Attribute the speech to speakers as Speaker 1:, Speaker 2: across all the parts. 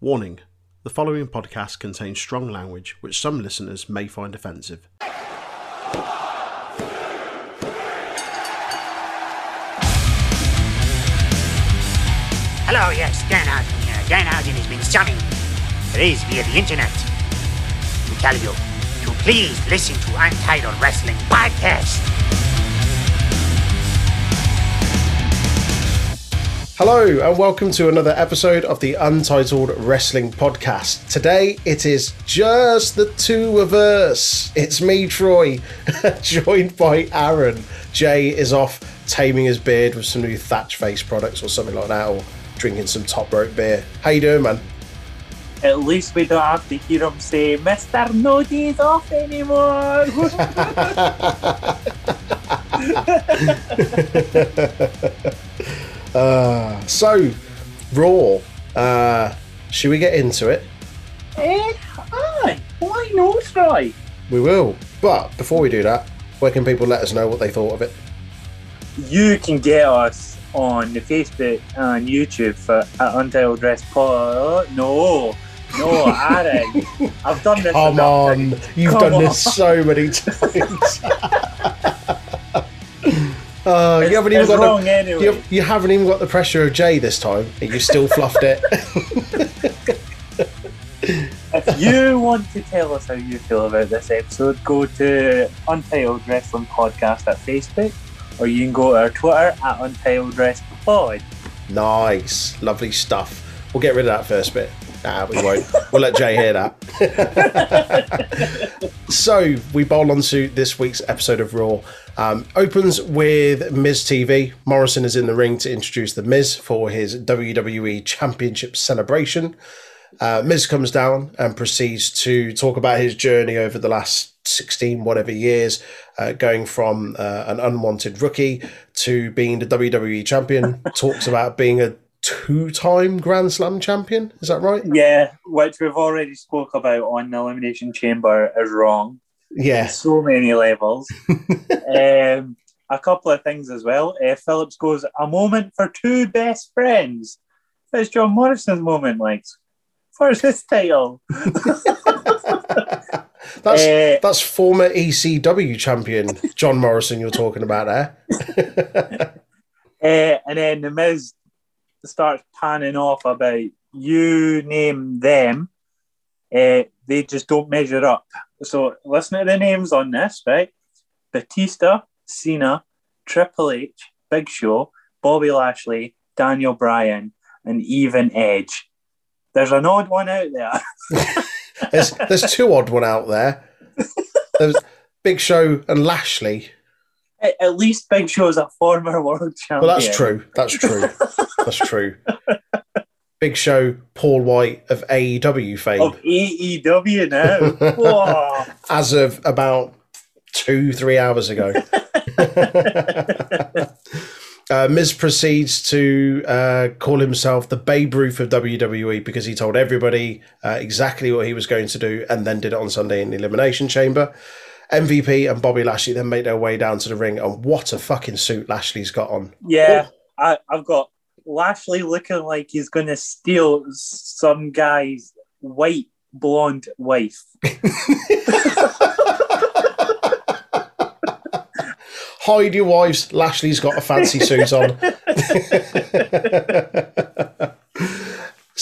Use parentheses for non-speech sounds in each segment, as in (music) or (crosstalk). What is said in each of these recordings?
Speaker 1: Warning the following podcast contains strong language which some listeners may find offensive.
Speaker 2: Hello, yes, Dan Housen here. Dan Housen has been summoned, raised via the internet, to tell you to please listen to Untitled Wrestling Podcast.
Speaker 1: Hello, and welcome to another episode of the Untitled Wrestling Podcast. Today it is just the two of us. It's me, Troy, (laughs) joined by Aaron. Jay is off taming his beard with some new Thatch Face products or something like that, or drinking some top rope beer. How you doing, man?
Speaker 3: At least we don't have to hear him say, Mr. Nody's off anymore. (laughs) (laughs)
Speaker 1: Uh, so, Raw. Uh, should we get into it?
Speaker 3: eh, aye, why not, Troy?
Speaker 1: We will. But before we do that, where can people let us know what they thought of it?
Speaker 3: You can get us on the Facebook and YouTube for at Untitled Dress Pod. No, no, Aaron. (laughs) I've done this.
Speaker 1: Come on,
Speaker 3: times.
Speaker 1: you've
Speaker 3: Come
Speaker 1: done
Speaker 3: on.
Speaker 1: this so many times. (laughs) Uh, you haven't even got
Speaker 3: wrong
Speaker 1: the,
Speaker 3: anyway.
Speaker 1: you, you haven't even got the pressure of Jay this time, and you still fluffed it. (laughs)
Speaker 3: If you want to tell us how you feel about this episode, go to Untitled Wrestling Podcast at Facebook, or you can go to our Twitter at Untitled Wrestling Pod.
Speaker 1: nice, lovely stuff. We'll get rid of that first bit. Nah, we won't. We'll let Jay hear that. (laughs) so we bowl on to this week's episode of Raw. Um, opens with Miz TV. Morrison is in the ring to introduce the Miz for his WWE Championship celebration. Uh, Miz comes down and proceeds to talk about his journey over the last 16 whatever years, uh, going from uh, an unwanted rookie to being the WWE champion. (laughs) Talks about being a two-time Grand Slam champion. Is that right?
Speaker 3: Yeah, which we've already spoke about on the Elimination Chamber is wrong.
Speaker 1: Yeah.
Speaker 3: So many levels. (laughs) um, a couple of things as well. Uh, Phillips goes, a moment for two best friends. That's John Morrison's moment, like, for his title. (laughs)
Speaker 1: That's
Speaker 3: Uh,
Speaker 1: that's former ECW champion John Morrison you're talking about there. (laughs)
Speaker 3: Uh, and then the Miz starts panning off about you name them, uh, they just don't measure up. So listen to the names on this, right? Batista, Cena, Triple H, Big Show, Bobby Lashley, Daniel Bryan, and even Edge. There's an odd one out there. (laughs)
Speaker 1: There's there's two odd one out there. There's Big Show and Lashley.
Speaker 3: At at least Big Show is a former world champion.
Speaker 1: Well, that's true. That's true. That's true. (laughs) Big Show, Paul White of AEW fame,
Speaker 3: Of AEW now. (laughs)
Speaker 1: As of about two, three hours ago. (laughs) uh, Miz proceeds to uh, call himself the Babe Ruth of WWE because he told everybody uh, exactly what he was going to do and then did it on Sunday in the Elimination Chamber. MVP and Bobby Lashley then make their way down to the ring, and what a fucking suit Lashley's got on.
Speaker 3: Yeah, I, I've got Lashley looking like he's going to steal some guy's white blonde wife. (laughs) (laughs)
Speaker 1: Hide your wives. Lashley's got a fancy suit on. (laughs)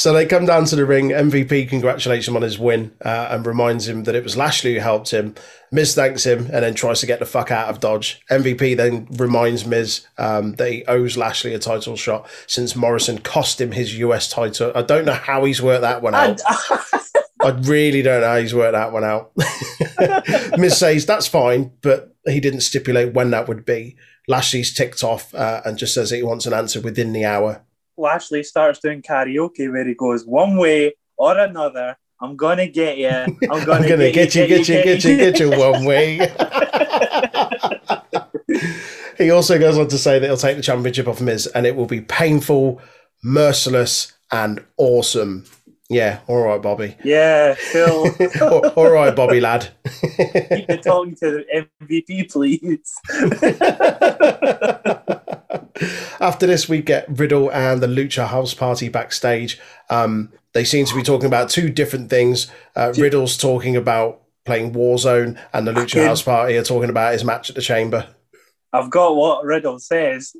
Speaker 1: so they come down to the ring. MVP congratulates him on his win uh, and reminds him that it was Lashley who helped him. Miz thanks him and then tries to get the fuck out of Dodge. MVP then reminds Miz um, that he owes Lashley a title shot since Morrison cost him his US title. I don't know how he's worked that one out. (laughs) I really don't know how he's worked that one out. (laughs) Miz says that's fine, but he didn't stipulate when that would be. Lashley's ticked off uh, and just says that he wants an answer within the hour.
Speaker 3: Lashley starts doing karaoke where he goes one way or another. I'm gonna get you. (laughs) I'm gonna,
Speaker 1: I'm gonna get, you, get you, get you, get you one (laughs) way. he also goes on to say that he'll take the championship off Miz, and it will be painful, merciless, and awesome. Yeah, all right, Bobby.
Speaker 3: Yeah, Phil. (laughs)
Speaker 1: all all right, Bobby lad.
Speaker 3: keep talking to the MVP, please.
Speaker 1: After this, we get Riddle and the Lucha House Party backstage. Um, They seem to be talking about two different things. Uh, Riddle's talking about playing Warzone, and the Lucha House Party are talking about his match at the Chamber.
Speaker 3: I've got what Riddle says.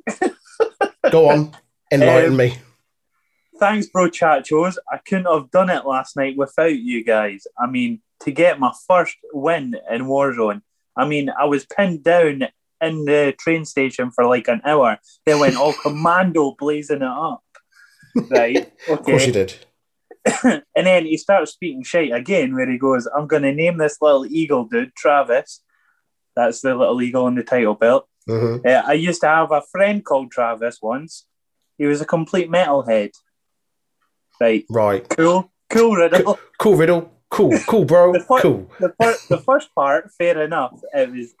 Speaker 1: Go on, (laughs) enlighten
Speaker 3: Um,
Speaker 1: me.
Speaker 3: Thanks, bro, chachos. I couldn't have done it last night without you guys. I mean, to get my first win in Warzone, I mean, I was pinned down in the train station for like an hour. They went all commando blazing it up. Right. (laughs)
Speaker 1: Of course you did. (laughs)
Speaker 3: and then he starts speaking shit again, where he goes, I'm going to name this little eagle dude Travis. That's the little eagle on the title belt.
Speaker 1: hmm
Speaker 3: Uh, I used to have a friend called Travis once. He was a complete metalhead. Right.
Speaker 1: Right.
Speaker 3: Cool. Cool, Riddle.
Speaker 1: Cool, Riddle. Cool, cool, bro.
Speaker 3: The fir-
Speaker 1: Cool.
Speaker 3: the, fir- the first part, fair enough. It was,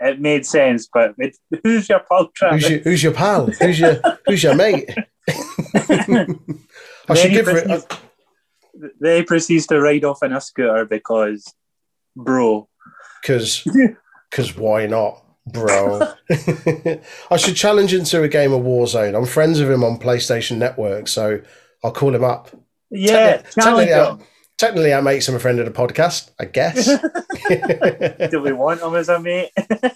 Speaker 3: it made sense. But it, who's your pal, Travis?
Speaker 1: Who's your, who's your pal? Who's your who's your mate? (laughs) I should give it.
Speaker 3: proceeds, then he proceeds to ride off in a scooter because, bro.
Speaker 1: Because because (laughs) why not, bro? (laughs) I should challenge him to a game of Warzone. I'm friends with him on PlayStation Network, so I'll call him up.
Speaker 3: Yeah, challenge him.
Speaker 1: Technically, I makes him a friend of the podcast, I guess. (laughs) (laughs)
Speaker 3: Do we want him as a mate?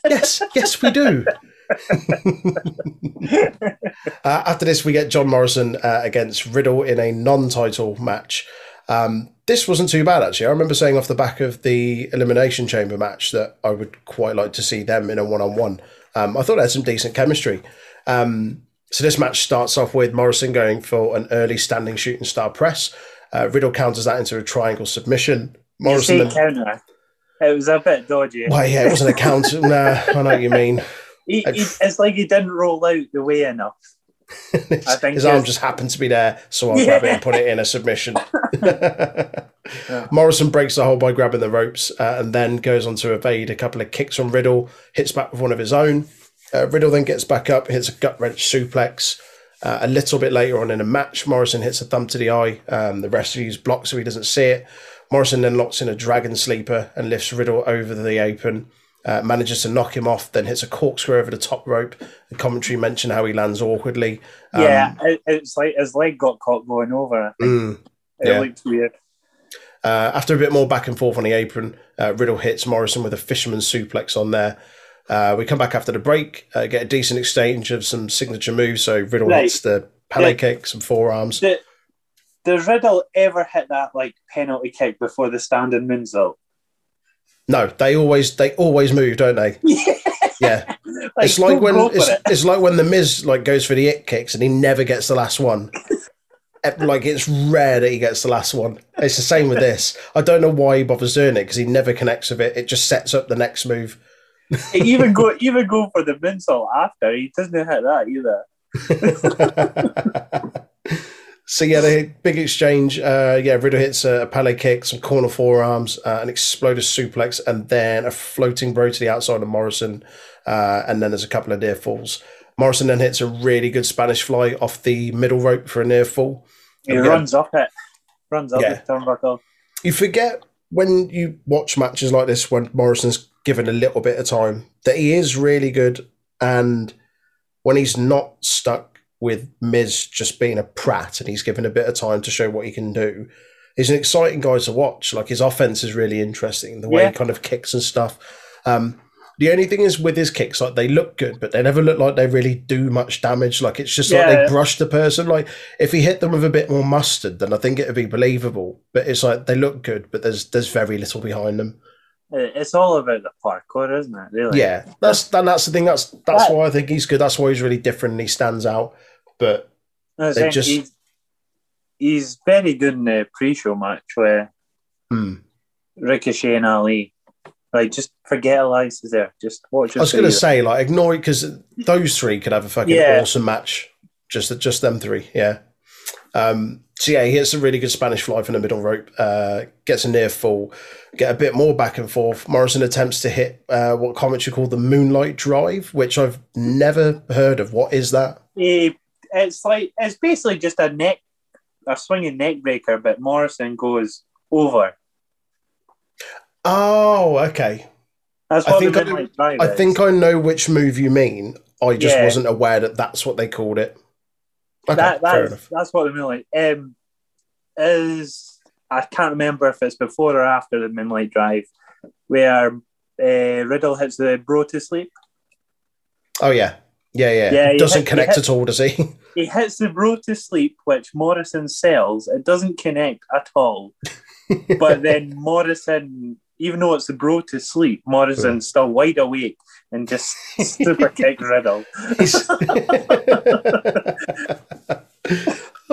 Speaker 1: yes, yes, we do. (laughs) uh, after this, we get John Morrison uh, against Riddle in a non-title match. Um, this wasn't too bad actually. I remember saying off the back of the Elimination Chamber match that I would quite like to see them in a one-on-one. Um, I thought they had some decent chemistry. Um, so this match starts off with Morrison going for an early standing shooting star press. Uh, Riddle counters that into a triangle submission.
Speaker 3: You
Speaker 1: Morrison then,
Speaker 3: counter. It was a bit dodgy.
Speaker 1: well, yeah, it wasn't a counter. (laughs) nah, I know what you mean.
Speaker 3: He, he, it's like he didn't roll out the way enough.
Speaker 1: his, (laughs)
Speaker 3: I think
Speaker 1: his arm just happened to be there, so I'll
Speaker 3: Yeah.
Speaker 1: grab it and put it in a submission. (laughs) Morrison breaks the hold by grabbing the ropes uh, and then goes on to evade a couple of kicks from Riddle, hits back with one of his own. Uh, Riddle then gets back up, hits a gut wrench suplex. Uh, a little bit later on in the match, Morrison hits a thumb to the eye. Um, the rest of block block so he doesn't see it. Morrison then locks in a dragon sleeper and lifts Riddle over the apron. Uh, manages to knock him off, then hits a corkscrew over the top rope. The commentary mention how he lands awkwardly. Um,
Speaker 3: yeah, it, it's like his leg got caught going over.
Speaker 1: Mm.
Speaker 3: It
Speaker 1: yeah.
Speaker 3: looked weird.
Speaker 1: Uh, after a bit more back and forth on the apron, uh, Riddle hits Morrison with a fisherman suplex on there. Uh, we come back after the break, uh, get a decent exchange of some signature moves. So Riddle
Speaker 3: Right.
Speaker 1: hits the
Speaker 3: Yeah.
Speaker 1: kick, some forearms.
Speaker 3: Did, does Riddle ever hit that like penalty kick before the standing moonsault?
Speaker 1: No, they always they always move, don't they? (laughs) Yeah, (laughs)
Speaker 3: Like,
Speaker 1: it's like when it's,
Speaker 3: it.
Speaker 1: it's like when the Miz like goes for the it kicks and he never gets the last one. (laughs) Like it's rare that he gets the last one. It's the same with this. I don't know why he bothers doing it because he never connects with it. It just sets up the next move.
Speaker 3: Even go even go for the moonsault after. He doesn't hit that either. (laughs)
Speaker 1: so yeah, the big exchange. Uh, yeah, Riddle hits a, a Pele kick, some corner forearms, uh, an exploder suplex, and then a floating bro to the outside of Morrison. Uh, and then there's a couple of near falls. Morrison then hits a really good Spanish fly off the middle rope for a near fall.
Speaker 3: He runs up it, runs up
Speaker 1: Yeah.
Speaker 3: the turnbuckle.
Speaker 1: You forget when you watch matches like this when Morrison's given a little bit of time that he is really good, and when he's not stuck with Miz just being a prat and he's given a bit of time to show what he can do, he's an exciting guy to watch. Like his offense is really interesting, the way
Speaker 3: Yeah.
Speaker 1: he kind of kicks and stuff. Um, the only thing is with his kicks, like they look good, but they never look like they really do much damage. Like it's just like they brush the person. Like if he hit them with a bit more mustard, then I think it would be believable. But it's like they look good, but there's there's very little behind them.
Speaker 3: It- It's all about the parkour, isn't it? Really?
Speaker 1: Yeah, that's and that's the thing. That's that's why I think he's good. That's why he's really different and he stands out. But They just-
Speaker 3: he's, he's very good in the pre-show match where
Speaker 1: hmm.
Speaker 3: Ricochet and Ali. Like, just forget Elias is there. Just watch.
Speaker 1: I was going to say like ignore it because those three could have a fucking
Speaker 3: Yeah.
Speaker 1: awesome match. Just just them three, yeah. Um, so yeah, he hits a really good Spanish fly from the middle rope. Uh, gets a near fall. Get a bit more back and forth. Morrison attempts to hit uh, what commentary called the Moonlight Drive, which I've never heard of. What is that?
Speaker 3: It's like it's basically just a neck, a swinging neck breaker, but Morrison goes over.
Speaker 1: Oh, okay.
Speaker 3: That's
Speaker 1: I think
Speaker 3: the
Speaker 1: I- I think I know which move you mean. I just
Speaker 3: Yeah.
Speaker 1: wasn't aware that that's what they called it. Okay,
Speaker 3: that,
Speaker 1: fair
Speaker 3: that is, that's what the Midnight. Um, is I can't remember if it's before or after the Moonlight Drive, where uh, Riddle hits the bro to sleep.
Speaker 1: Oh yeah, yeah, yeah.
Speaker 3: Yeah,
Speaker 1: Doesn't
Speaker 3: hit-
Speaker 1: connect at all, does he? (laughs)
Speaker 3: He hits the bro to sleep, which Morrison sells. It doesn't connect at all. but then (laughs) Morrison, even though it's the bro to sleep, Morrison's still wide awake and just super (laughs) kick Riddle.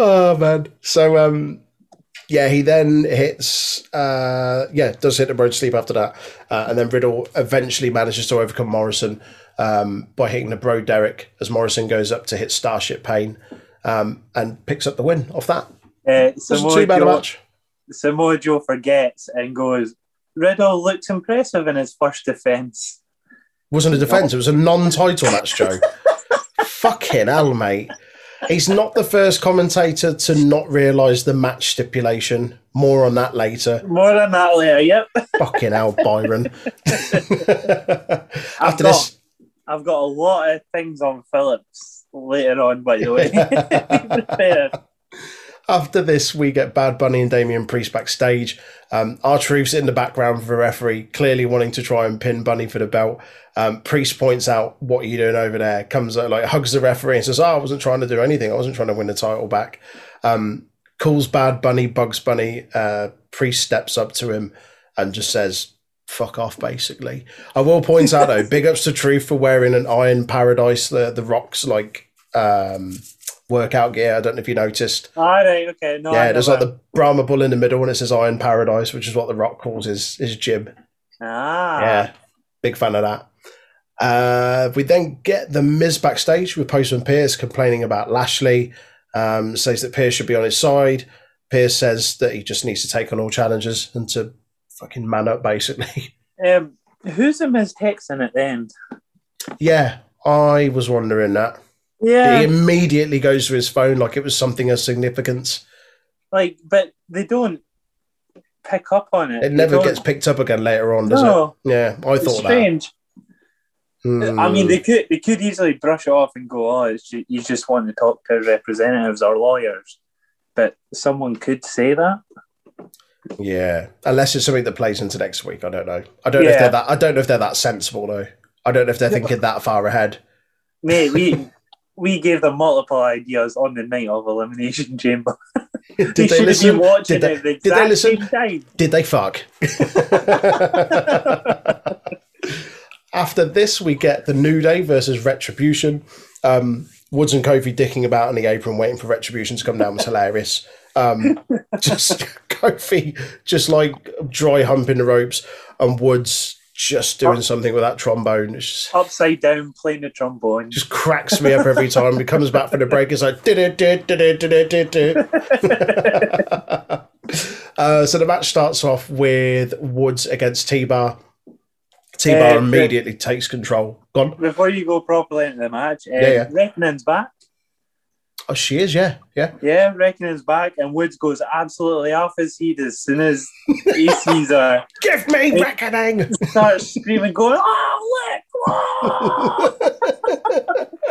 Speaker 1: Oh man. So um yeah, he then hits uh yeah, does hit the road sleep after that. Uh, and then Riddle eventually manages to overcome Morrison um by hitting the bro Derek as Morrison goes up to hit Starship Pain um and picks up the win off that.
Speaker 3: Uh,
Speaker 1: Wasn't too bad a match.
Speaker 3: Samoa Joe forgets and goes, Riddle looked impressive in his first defense.
Speaker 1: wasn't a defense, it was a non title match, Joe. (laughs) Fucking hell, mate. He's not the first commentator to not realise the match stipulation. More on that later.
Speaker 3: More on that later, yep.
Speaker 1: Fucking hell, Byron. (laughs)
Speaker 3: I've
Speaker 1: After
Speaker 3: got,
Speaker 1: this,
Speaker 3: I've got a lot of things on Phillips later on, by the way. (laughs)
Speaker 1: After this, we get Bad Bunny and Damian Priest backstage. Um, troops in the background for the referee, clearly wanting to try and pin Bunny for the belt. Um, Priest points out, "What are you doing over there?" Comes out, like hugs the referee and says, "Oh, I wasn't trying to do anything. I wasn't trying to win the title back." Um, calls Bad Bunny, Bugs Bunny. Uh, Priest steps up to him and just says, "Fuck off." Basically, I will point out though, big ups to Truth for wearing an Iron Paradise, the the Rocks like um, workout gear. I don't know if you noticed.
Speaker 3: All right, okay. No, I
Speaker 1: Yeah, there's like the Brahma bull in the middle, and it says Iron Paradise, which is what the Rock calls his his gym.
Speaker 3: Ah,
Speaker 1: Yeah, big fan of that. Uh, we then get the Miz backstage with Postman Pierce complaining about Lashley. Um, says that Pierce should be on his side. Pierce says that he just needs to take on all challenges and to fucking man up, basically. (laughs)
Speaker 3: Um, who's the Miz texting at the end?
Speaker 1: yeah, I was wondering that.
Speaker 3: Yeah,
Speaker 1: He immediately goes to his phone like it was something of significance.
Speaker 3: like, but they don't pick up on it.
Speaker 1: It never gets picked up again later on, does
Speaker 3: No,
Speaker 1: it? Yeah, I
Speaker 3: it's
Speaker 1: thought that.
Speaker 3: strange.
Speaker 1: Hmm.
Speaker 3: I mean, they could they could easily brush it off and go, "Oh, it's ju- you just want to talk to representatives or lawyers," but someone could say that.
Speaker 1: Yeah, unless it's something that plays into next week. I don't know. I don't know if they're that. I don't know if they're that sensible though. I don't know if they're thinking that far ahead.
Speaker 3: Mate, we (laughs) we gave them multiple ideas on the night of Elimination Chamber. (laughs)
Speaker 1: Did
Speaker 3: they
Speaker 1: they listen?
Speaker 3: watching
Speaker 1: Did they,
Speaker 3: the
Speaker 1: did they listen? Did they fuck? (laughs) After this, we get the New Day versus Retribution. Um, Woods and Kofi dicking about in the apron, waiting for Retribution to come down was hilarious. Um, (laughs) just Kofi, just like dry humping the ropes, and Woods just doing something with that trombone. It's just,
Speaker 3: Upside down, playing the trombone.
Speaker 1: just cracks me up every time. He comes back for the break. It's like, (laughs) uh, so the match starts off with Woods against T Bar. T Bar
Speaker 3: Uh,
Speaker 1: immediately takes control. Gone.
Speaker 3: Before you go properly into the match, uh,
Speaker 1: Yeah, yeah.
Speaker 3: Reckoning's back.
Speaker 1: Oh, she is. Yeah, yeah.
Speaker 3: Yeah, Reckoning's back, and Woods goes absolutely off his heat as soon as he (laughs) sees her.
Speaker 1: Give me reckoning.
Speaker 3: Starts screaming, going, "Oh,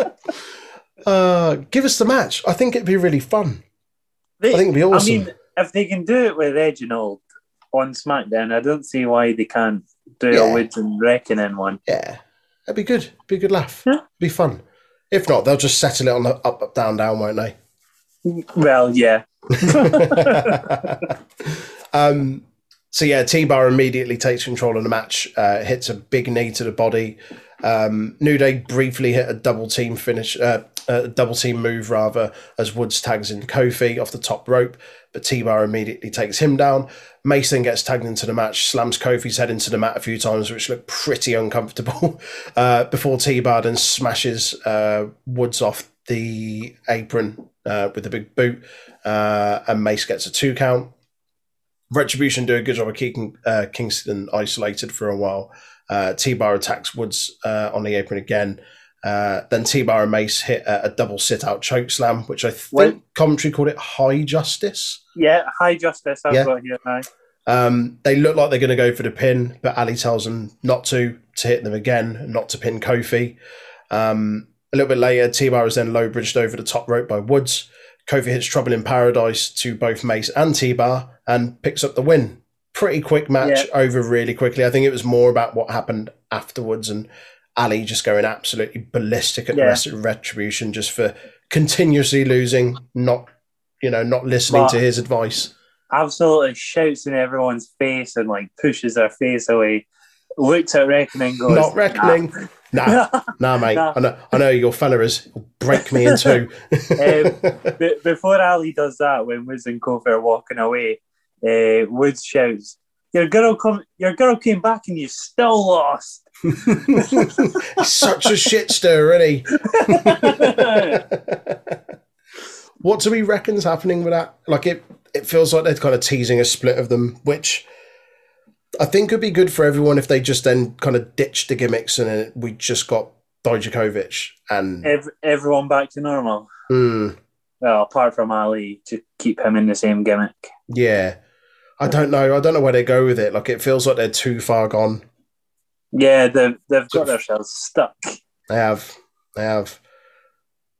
Speaker 3: look!" (laughs)
Speaker 1: uh, give us the match. I think it'd be really fun.
Speaker 3: They-
Speaker 1: I think it'd be awesome.
Speaker 3: I mean, if they can do it with Reginald on SmackDown, I don't see why they can't do
Speaker 1: Yeah.
Speaker 3: a Woods and Reckoning one.
Speaker 1: yeah, that'd be good. Be a good laugh.
Speaker 3: Yeah.
Speaker 1: Be fun. If not, they'll just settle it on the up, up, down, down, won't they?
Speaker 3: Well, yeah. (laughs)
Speaker 1: um, so yeah, T Bar immediately takes control of the match, uh, hits a big knee to the body. Um, New Day briefly hit a double team finish, uh, a double team move rather, as Woods tags in Kofi off the top rope, but T Bar immediately takes him down. Mason gets tagged into the match, slams Kofi's head into the mat a few times, which looked pretty uncomfortable. (laughs) Uh, before T Bar then smashes uh, Woods off the apron uh, with a big boot, uh, and Mace gets a two count. Retribution do a good job of keeping uh, Kingston isolated for a while. Uh, T Bar attacks Woods on the apron again. Uh, then T Bar and Mace hit a, a double sit out choke slam, which I think
Speaker 3: Well-
Speaker 1: commentary called it high justice.
Speaker 3: Yeah, high justice. I've
Speaker 1: Yeah.
Speaker 3: got here now.
Speaker 1: Um, they look like they're going to go for the pin, but Ali tells them not to, to hit them again, not to pin Kofi. Um, a little bit later, T Bar is then low bridged over the top rope by Woods. Kofi hits Trouble in Paradise to both Mace and T Bar and picks up the win. Pretty quick match
Speaker 3: Yeah.
Speaker 1: over really quickly. I think it was more about what happened afterwards and Ali just going absolutely ballistic at the rest of Retribution just for continuously losing, not you know, not listening
Speaker 3: But-
Speaker 1: to his advice.
Speaker 3: Absolutely shouts in everyone's face and like pushes their face away. Looks at Reckoning goes,
Speaker 1: Not reckoning. Nah,
Speaker 3: "Nah."
Speaker 1: nah, (laughs) mate.
Speaker 3: Nah.
Speaker 1: I know, I know your fella is. Break me in two. (laughs)
Speaker 3: Be- before Ali does that, when Woods and Kofi are walking away, uh, Woods shouts, "Your girl come, your girl came back and you still lost."
Speaker 1: He's such a shit stir, isn't he? (laughs) what do we reckon's happening with that? Like it, it feels like they're kind of teasing a split of them, which I think would be good for everyone if they just then kind of ditched the gimmicks and we just got Dijakovic and
Speaker 3: Ev- everyone back to normal.
Speaker 1: Hmm,
Speaker 3: Well, apart from Ali, to keep him in the same gimmick.
Speaker 1: yeah. I don't know. I don't know where they go with it. Like it feels like they're too far gone.
Speaker 3: Yeah, they've, they've got themselves stuck.
Speaker 1: They have. They have.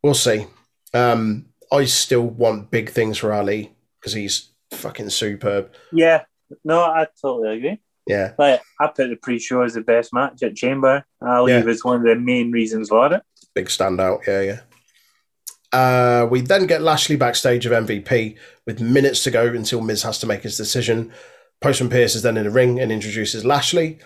Speaker 1: We'll see. Um, I still want big things for Ali because he's fucking superb.
Speaker 3: Yeah, no, I totally agree.
Speaker 1: Yeah.
Speaker 3: Like, I put the pre-show as the best match at Chamber. Ali
Speaker 1: Yeah.
Speaker 3: was one of the main reasons for it.
Speaker 1: big standout. Yeah, yeah. Uh, we then get Lashley backstage of MVP with minutes to go until Miz has to make his decision. Postman Pierce is then in the ring and introduces Lashley.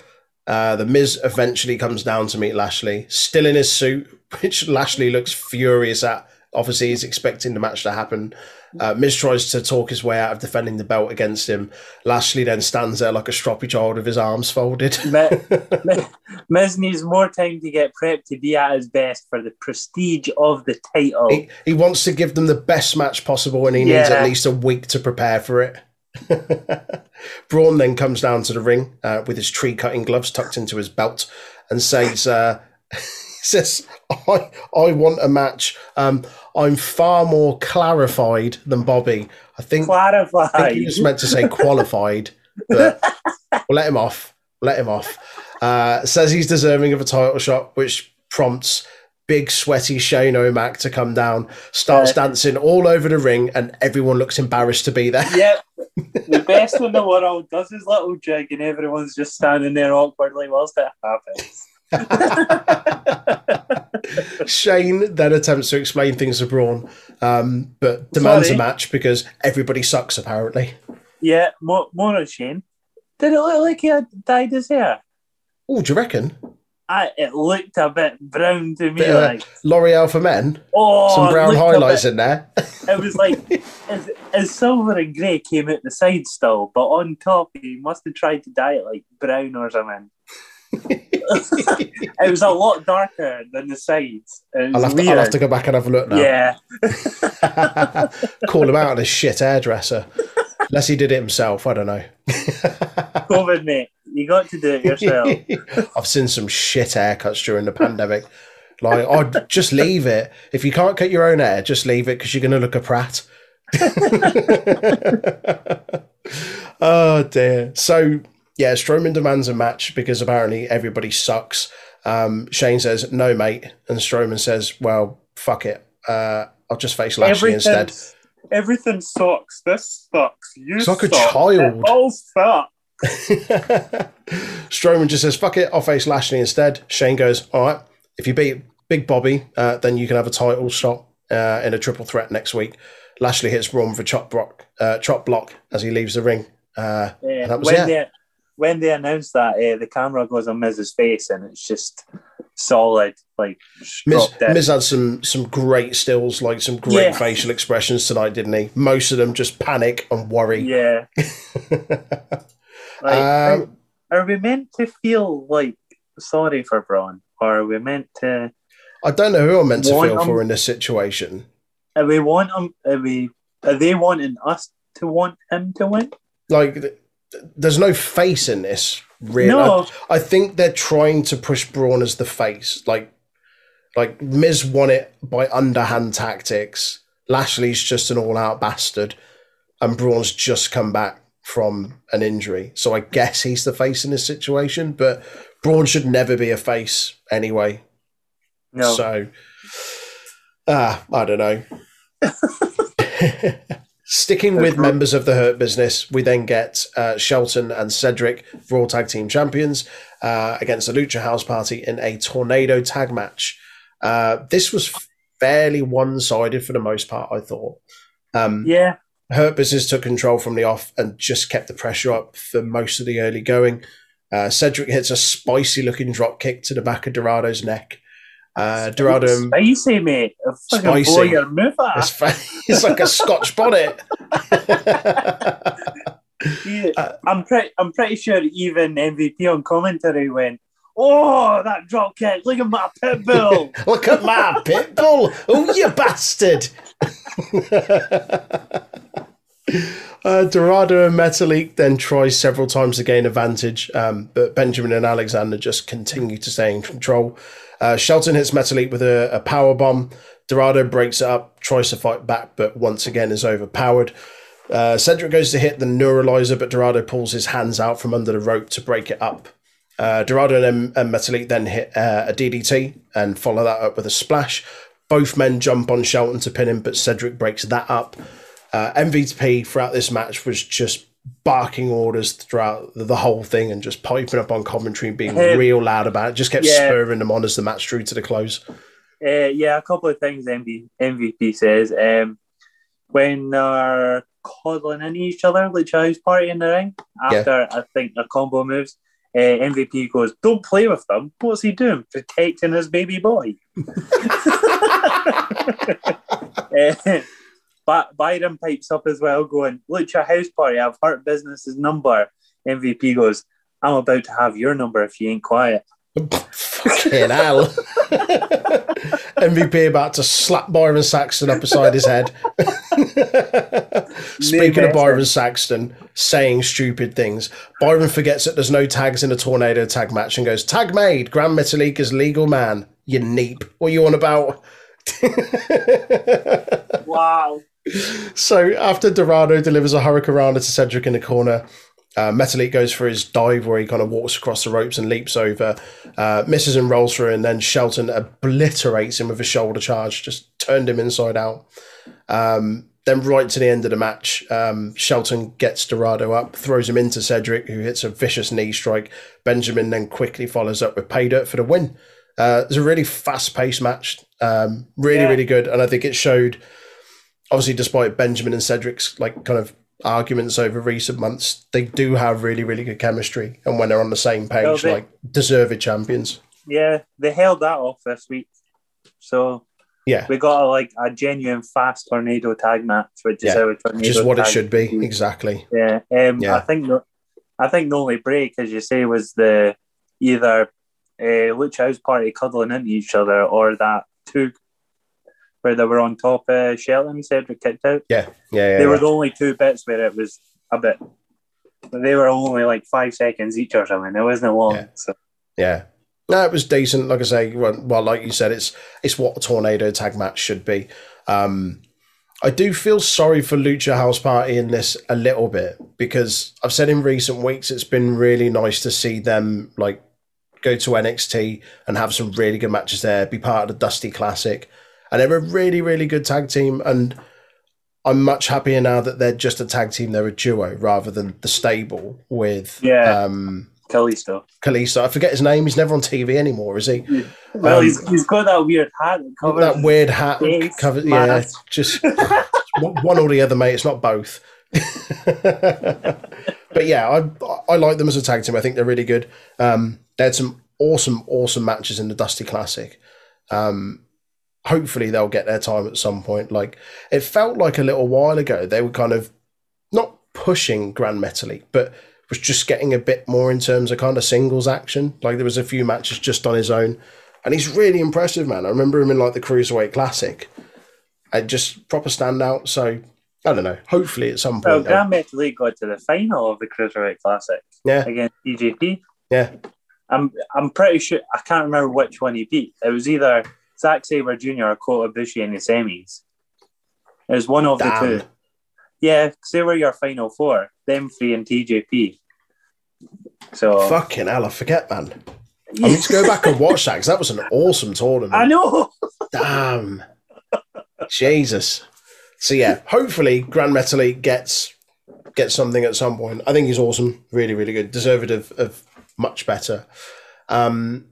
Speaker 1: Uh, the Miz eventually comes down to meet Lashley, still in his suit, (laughs) which Lashley looks furious at. Obviously, he's expecting the match to happen. Uh, Miz tries to talk his way out of defending the belt against him. Lashley then stands there like a stroppy child with his arms folded.
Speaker 3: Mi- (laughs) Mi- Miz needs more time to get prepped to be at his best for the prestige of the title.
Speaker 1: he, he wants to give them the best match possible and he needs at least a week to prepare for it. (laughs) Braun then comes down to the ring uh, with his tree cutting gloves tucked into his belt and says, uh, (laughs) says, I, I want a match. Um, I'm far more clarified than Bobby. I think, I
Speaker 3: Clarify.
Speaker 1: think he was meant to say qualified, but we'll (laughs) let him off. Let him off. Uh, says he's deserving of a title shot, which prompts big sweaty Shane O'Mac to come down, starts
Speaker 3: Uh,
Speaker 1: dancing all over the ring, and everyone looks embarrassed to be there. (laughs)
Speaker 3: Yep. The best in the world does his little jig and everyone's just standing there awkwardly whilst it happens. (laughs)
Speaker 1: Shane then attempts to explain things to Braun, um, but demands
Speaker 3: Sorry.
Speaker 1: a match because everybody sucks apparently.
Speaker 3: Yeah, more, more on Shane. Did it look like he had dyed his hair?
Speaker 1: Oh, do you reckon?
Speaker 3: I, it looked a bit brown to me.
Speaker 1: Bit
Speaker 3: like,
Speaker 1: L'Oreal for men,
Speaker 3: oh,
Speaker 1: some brown highlights
Speaker 3: bit-
Speaker 1: in there.
Speaker 3: It was like (laughs) his, his silver and grey came out the side still, but on top he must have tried to dye it like brown or something. (laughs) it was a lot darker than the sides.
Speaker 1: I'll have, to. I'll have to go back and have a look now.
Speaker 3: Yeah, (laughs)
Speaker 1: Call him out on his shit hairdresser. Unless he did it himself, I don't know.
Speaker 3: COVID mate, you got to do it yourself. (laughs)
Speaker 1: I've seen some shit haircuts during the pandemic. Like, oh, just leave it. If you can't cut your own hair, just leave it because you're going to look a prat. (laughs) oh dear. So yeah, Strowman demands a match because apparently everybody sucks. Um, Shane says no, mate, and Strowman says, "Well, fuck it. Uh, I'll just face Lashley instead."
Speaker 3: everything sucks. This sucks. You suck.
Speaker 1: It's like a
Speaker 3: suck.
Speaker 1: child.
Speaker 3: It all sucks. (laughs)
Speaker 1: Strowman just says, fuck it, I'll face Lashley instead. Shane goes, all right, if you beat Big Bobby, uh, then you can have a title shot uh, in a triple threat next week. Lashley hits Braun with a chop block, uh, chop block as he leaves the ring. Uh,
Speaker 3: Yeah,
Speaker 1: that was
Speaker 3: when
Speaker 1: it.
Speaker 3: they when they announced that, uh, the camera goes on Miz's face, and it's just solid, like
Speaker 1: Miz. Miz had some some great stills, like some great
Speaker 3: Yeah.
Speaker 1: facial expressions tonight, didn't he? Most of them just panic and worry.
Speaker 3: Yeah. (laughs) Like,
Speaker 1: Um,
Speaker 3: are, are we meant to feel like sorry for Braun, or are we meant to?
Speaker 1: I don't know who I'm meant to feel
Speaker 3: him-
Speaker 1: for in this situation.
Speaker 3: Are we want him? Are we? Are they wanting us to want him to win?
Speaker 1: Like, there's no face in this, really.
Speaker 3: No.
Speaker 1: I think they're trying to push Braun as the face. Like, like Miz won it by underhand tactics. Lashley's just an all-out bastard, and Braun's just come back from an injury. So I guess he's the face in this situation. But Braun should never be a face anyway.
Speaker 3: No.
Speaker 1: So, ah, I don't know. (laughs) Sticking with members of the Hurt Business, we then get uh, Shelton and Cedric, Raw Tag Team Champions, uh, against the Lucha House Party in a tornado tag match. Uh, this was fairly one sided for the most part, I thought. Um,
Speaker 3: Yeah,
Speaker 1: Hurt Business took control from the off and just kept the pressure up for most of the early going. Uh, Cedric hits a spicy looking drop kick to the back of Dorado's neck. Uh, Dorado
Speaker 3: spicy, mate. Blow
Speaker 1: Spicy.
Speaker 3: your mouth off.
Speaker 1: it's, (laughs) it's like a Scotch bonnet. (laughs)
Speaker 3: Yeah,
Speaker 1: Uh,
Speaker 3: I'm pretty. I'm pretty sure even MVP on commentary went, "Oh, that drop kick! Look at my pit bull." (laughs)
Speaker 1: Look at my pit bull. Oh, you bastard. (laughs) uh, Dorado and Metalik then try several times to gain advantage, um, but Benjamin and Alexander just continue to stay in control. Uh, Shelton hits Metalik with a, a power bomb. Dorado breaks it up, tries to fight back, but once again is overpowered. Uh, Cedric goes to hit the neuralizer, but Dorado pulls his hands out from under the rope to break it up. Uh, Dorado and, and Metalik then hit uh, a DDT and follow that up with a splash. Both men jump on Shelton to pin him, but Cedric breaks that up. Uh, MVP throughout this match was just barking orders throughout the, whole thing and just piping up on commentary and being
Speaker 3: Um,
Speaker 1: real loud about it. Just kept
Speaker 3: yeah.
Speaker 1: spurring them on as the match drew to the close.
Speaker 3: Uh, yeah, a couple of things MV, MVP says. Um, when they're coddling in each other, like House Party in the ring, after I think a combo moves, uh, MVP goes, Don't play with them. What's he doing? Protecting his baby boy. (laughs) (laughs) uh, but Byron pipes up as well, going, Lucha House Party, I've Hurt Business's number. MVP goes, I'm about to have your number if you ain't quiet.
Speaker 1: Fucking hell. (laughs) MVP about to slap Byron Saxton up beside his head. (laughs) Speaking of. Byron Saxton saying stupid things, Byron forgets that there's no tags in a tornado tag match and goes, Tag made, Grand Metalik is legal man. You neep. What are you on about? (laughs)
Speaker 3: Wow.
Speaker 1: So after Dorado delivers a Hurricanrana to Cedric in the corner, uh, Metalik goes for his dive where he kind of walks across the ropes and leaps over, uh, misses and rolls through, and then Shelton obliterates him with a shoulder charge, just turned him inside out. Um, then right to the end of the match, um, Shelton gets Dorado up, throws him into Cedric, who hits a vicious knee strike. Benjamin then quickly follows up with pay dirt for the win. Uh, it was a really fast-paced match, um, really,
Speaker 3: Yeah.
Speaker 1: really good, and I think it showed obviously despite Benjamin and Cedric's like kind of arguments over recent months, they do have really, really good chemistry. And when they're on the same page,
Speaker 3: Well, they-
Speaker 1: like deserved champions.
Speaker 3: Yeah, they held that off this week. So
Speaker 1: Yeah.
Speaker 3: we got a, like a genuine fast tornado tag match, which is
Speaker 1: Yeah,
Speaker 3: how a tornado
Speaker 1: Which is what it should be.
Speaker 3: is.
Speaker 1: Exactly.
Speaker 3: Yeah, um,
Speaker 1: Yeah.
Speaker 3: I think the, I think the only break, as you say, was the either uh, Lucha House Party cuddling into each other or that two where they were on top. Uh, Shelton Cedric kicked out.
Speaker 1: Yeah. Yeah. Yeah.
Speaker 3: they were the only two bits where it was a bit. They were only like five seconds each or something. It wasn't long.
Speaker 1: Yeah.
Speaker 3: So
Speaker 1: Yeah. No, it was decent. Like I say, well, well, like you said, it's it's what a tornado tag match should be. Um, I do feel sorry for Lucha House Party in this a little bit because I've said in recent weeks it's been really nice to see them like go to NXT and have some really good matches there, be part of the Dusty Classic, and they're a really really good tag team. And I'm much happier now that they're just a tag team; they're a duo rather than the stable with
Speaker 3: Yeah.
Speaker 1: um,
Speaker 3: Kalisto.
Speaker 1: Kalisto. I forget his name. He's never on TV anymore, is he?
Speaker 3: Well,
Speaker 1: Um,
Speaker 3: he's, he's got that weird hat that
Speaker 1: that weird hat and
Speaker 3: face
Speaker 1: cover, yeah, just one one or the other, mate. It's not both. (laughs) but yeah, I I like them as a tag team. I think they're really good. Um, they had some awesome, awesome matches in the Dusty Classic. Um, hopefully they'll get their time at some point. Like it felt like a little while ago they were kind of not pushing Grand Metalik, but was just getting a bit more in terms of kind of singles action. Like there was a few matches just on his own, and he's really impressive, man. I remember him in like the Cruiserweight Classic, and just proper standout. So I don't know. Hopefully at some point, they'll-
Speaker 3: Grand Metalik got to the final of the Cruiserweight Classic
Speaker 1: yeah,
Speaker 3: against TJP.
Speaker 1: yeah,
Speaker 3: I'm I'm pretty sure I can't remember which one he beat. It was either Zack Sabre Jr. or Kota Ibushi in the semis. It was one of the
Speaker 1: Damn.
Speaker 3: two. Yeah, they were your final four. Them three and TJP. So
Speaker 1: fucking hell, I forget, man. I need to go (laughs) back and watch that because that was an awesome tournament.
Speaker 3: I know.
Speaker 1: Damn. Jesus. So yeah, hopefully Grand Metalik gets gets something at some point. I think he's awesome, really, really good, deserved of, of much better. Um,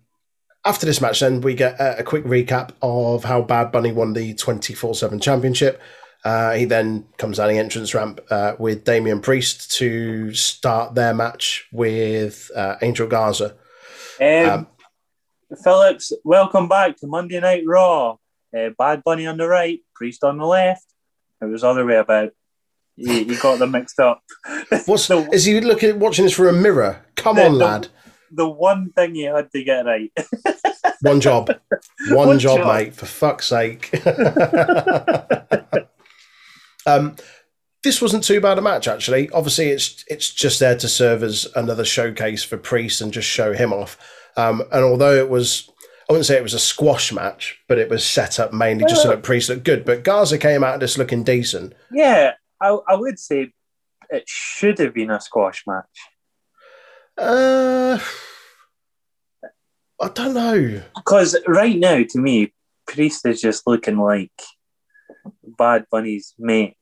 Speaker 1: after this match, then we get a, a quick recap of how Bad Bunny won the twenty four seven championship. Uh, he then comes down the entrance ramp uh, with Damian Priest to start their match with uh, Angel Garza.
Speaker 3: Um,
Speaker 1: Um,
Speaker 3: Phillips, welcome back to Monday Night Raw. Uh, Bad Bunny on the right, Priest on the left. It was the other way about. You, you got them mixed up. (laughs)
Speaker 1: What's
Speaker 3: the,
Speaker 1: is he looking watching this through a mirror? Come
Speaker 3: The-
Speaker 1: on,
Speaker 3: the-
Speaker 1: lad.
Speaker 3: The one thing you had to get right. (laughs)
Speaker 1: One job. One,
Speaker 3: One
Speaker 1: job,
Speaker 3: job.
Speaker 1: mate, for fuck's sake. (laughs) um, this wasn't too bad a match, actually. Obviously, it's it's just there to serve as another showcase for Priest and just show him off. Um, and although it was, I wouldn't say it was a squash match, but it was set up mainly just
Speaker 3: so
Speaker 1: that Priest looked good. But Garza came out of this looking decent.
Speaker 3: yeah, I, I would say it should have been a squash match.
Speaker 1: Uh, I don't know.
Speaker 3: Because right now, to me, Priest is just looking like Bad Bunny's mate.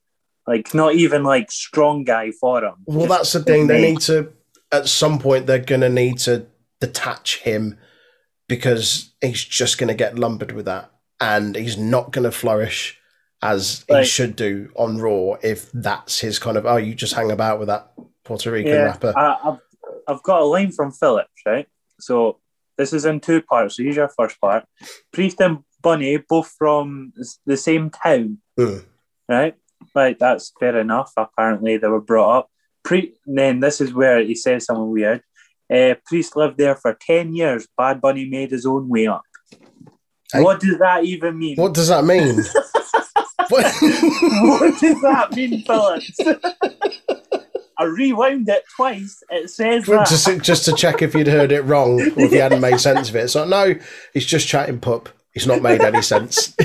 Speaker 3: Like, not even like strong guy for him.
Speaker 1: Well, that's the thing. They need to, at some point, they're going to need to detach him because he's just going to get lumbered with that. And he's not going to flourish as he should do on Raw if that's his kind of, oh, you just hang about with that Puerto Rican
Speaker 3: Yeah,
Speaker 1: rapper.
Speaker 3: I, I've, got a line from Phillips, right? So this is in two parts. So here's your first part. Priest and Bunny, both from the same town,
Speaker 1: Mm.
Speaker 3: right? Right, that's fair enough. Apparently they were brought up. Pre- then this is where he says something weird. Uh, Priest lived there for 10 years. Bad Bunny made his own way up.
Speaker 1: Hey.
Speaker 3: What does that even mean?
Speaker 1: What does that mean? (laughs) what?
Speaker 3: what does that mean, Phillips? (laughs) I rewound it twice. It says that.
Speaker 1: just, just to check if you'd heard it wrong (laughs) or if you hadn't made sense of it. So, no, he's just chatting pup. He's not made any sense.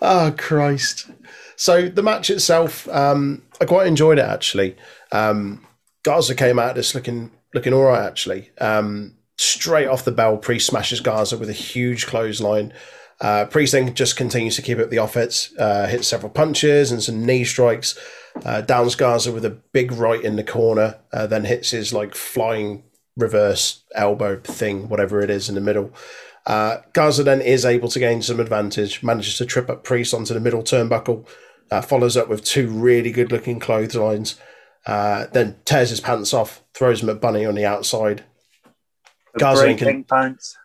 Speaker 1: oh, (laughs) Christ. So, the match itself, um, I quite enjoyed it actually. Um, Garza came out of this looking looking all right actually. Um, straight off the bell, Priest smashes Garza with a huge clothesline. Uh, Priest then just continues to keep up the offense, uh, hits several punches and some knee strikes. Uh, downs Garza with a big right in the corner, uh, then hits his like flying reverse elbow thing, whatever it is in the middle. Uh, Garza then is able to gain some advantage, manages to trip up Priest onto the middle turnbuckle, uh, follows up with two really good looking clotheslines, uh, then tears his pants off, throws him at Bunny on the outside. Garza
Speaker 3: bright
Speaker 1: can-
Speaker 3: pants.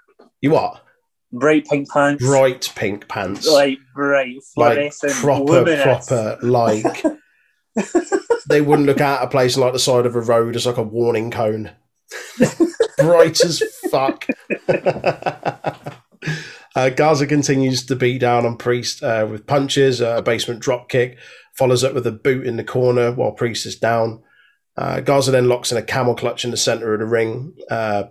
Speaker 1: You what?
Speaker 3: Bright pink pants.
Speaker 1: Bright pink pants.
Speaker 3: Like bright,
Speaker 1: like proper, proper, like (laughs) they wouldn't look out of place like the side of a road as like a warning cone. Bright as fuck. (laughs) uh, Garza continues to beat down on Priest uh, with punches, uh, a basement drop kick, follows up with a boot in the corner while Priest is down. Uh, Garza then locks in a camel clutch in the center of the ring, uh,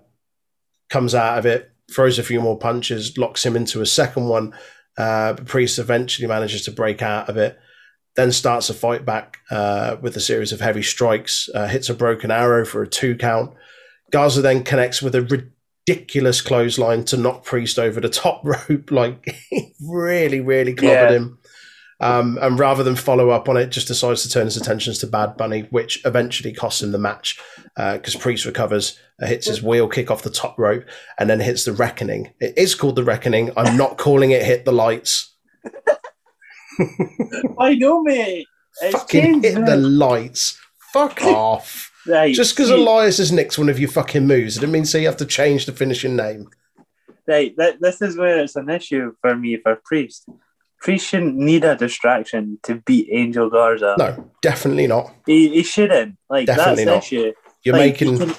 Speaker 1: comes out of it, throws a few more punches, locks him into a second one. Uh, but Priest eventually manages to break out of it, then starts a fight back uh, with a series of heavy strikes, uh, hits a broken arrow for a two count. Garza then connects with a ridiculous clothesline to knock Priest over the top (laughs) rope, like (laughs) really, really clobbered
Speaker 3: Yeah.
Speaker 1: him. Um, and rather than follow up on it, just decides to turn his attentions to Bad Bunny, which eventually costs him the match because Priest recovers, uh, hits his wheel kick off the top rope, and then hits the Reckoning. It is called the Reckoning. I'm not calling it hit the lights. (laughs)
Speaker 3: I know, mate. It's
Speaker 1: Fucking hit the lights. Fuck (laughs) off.
Speaker 3: Right,
Speaker 1: Just because Elias has nicked one of your fucking moves, it didn't mean say you have to change the finishing name.
Speaker 3: Right, that, this is where it's an issue for me for Priest. Priest shouldn't need a distraction to beat Angel Garza.
Speaker 1: No, definitely not.
Speaker 3: He, he shouldn't. Like
Speaker 1: Definitely not.
Speaker 3: that's the issue.
Speaker 1: You're
Speaker 3: Like,
Speaker 1: making
Speaker 3: can,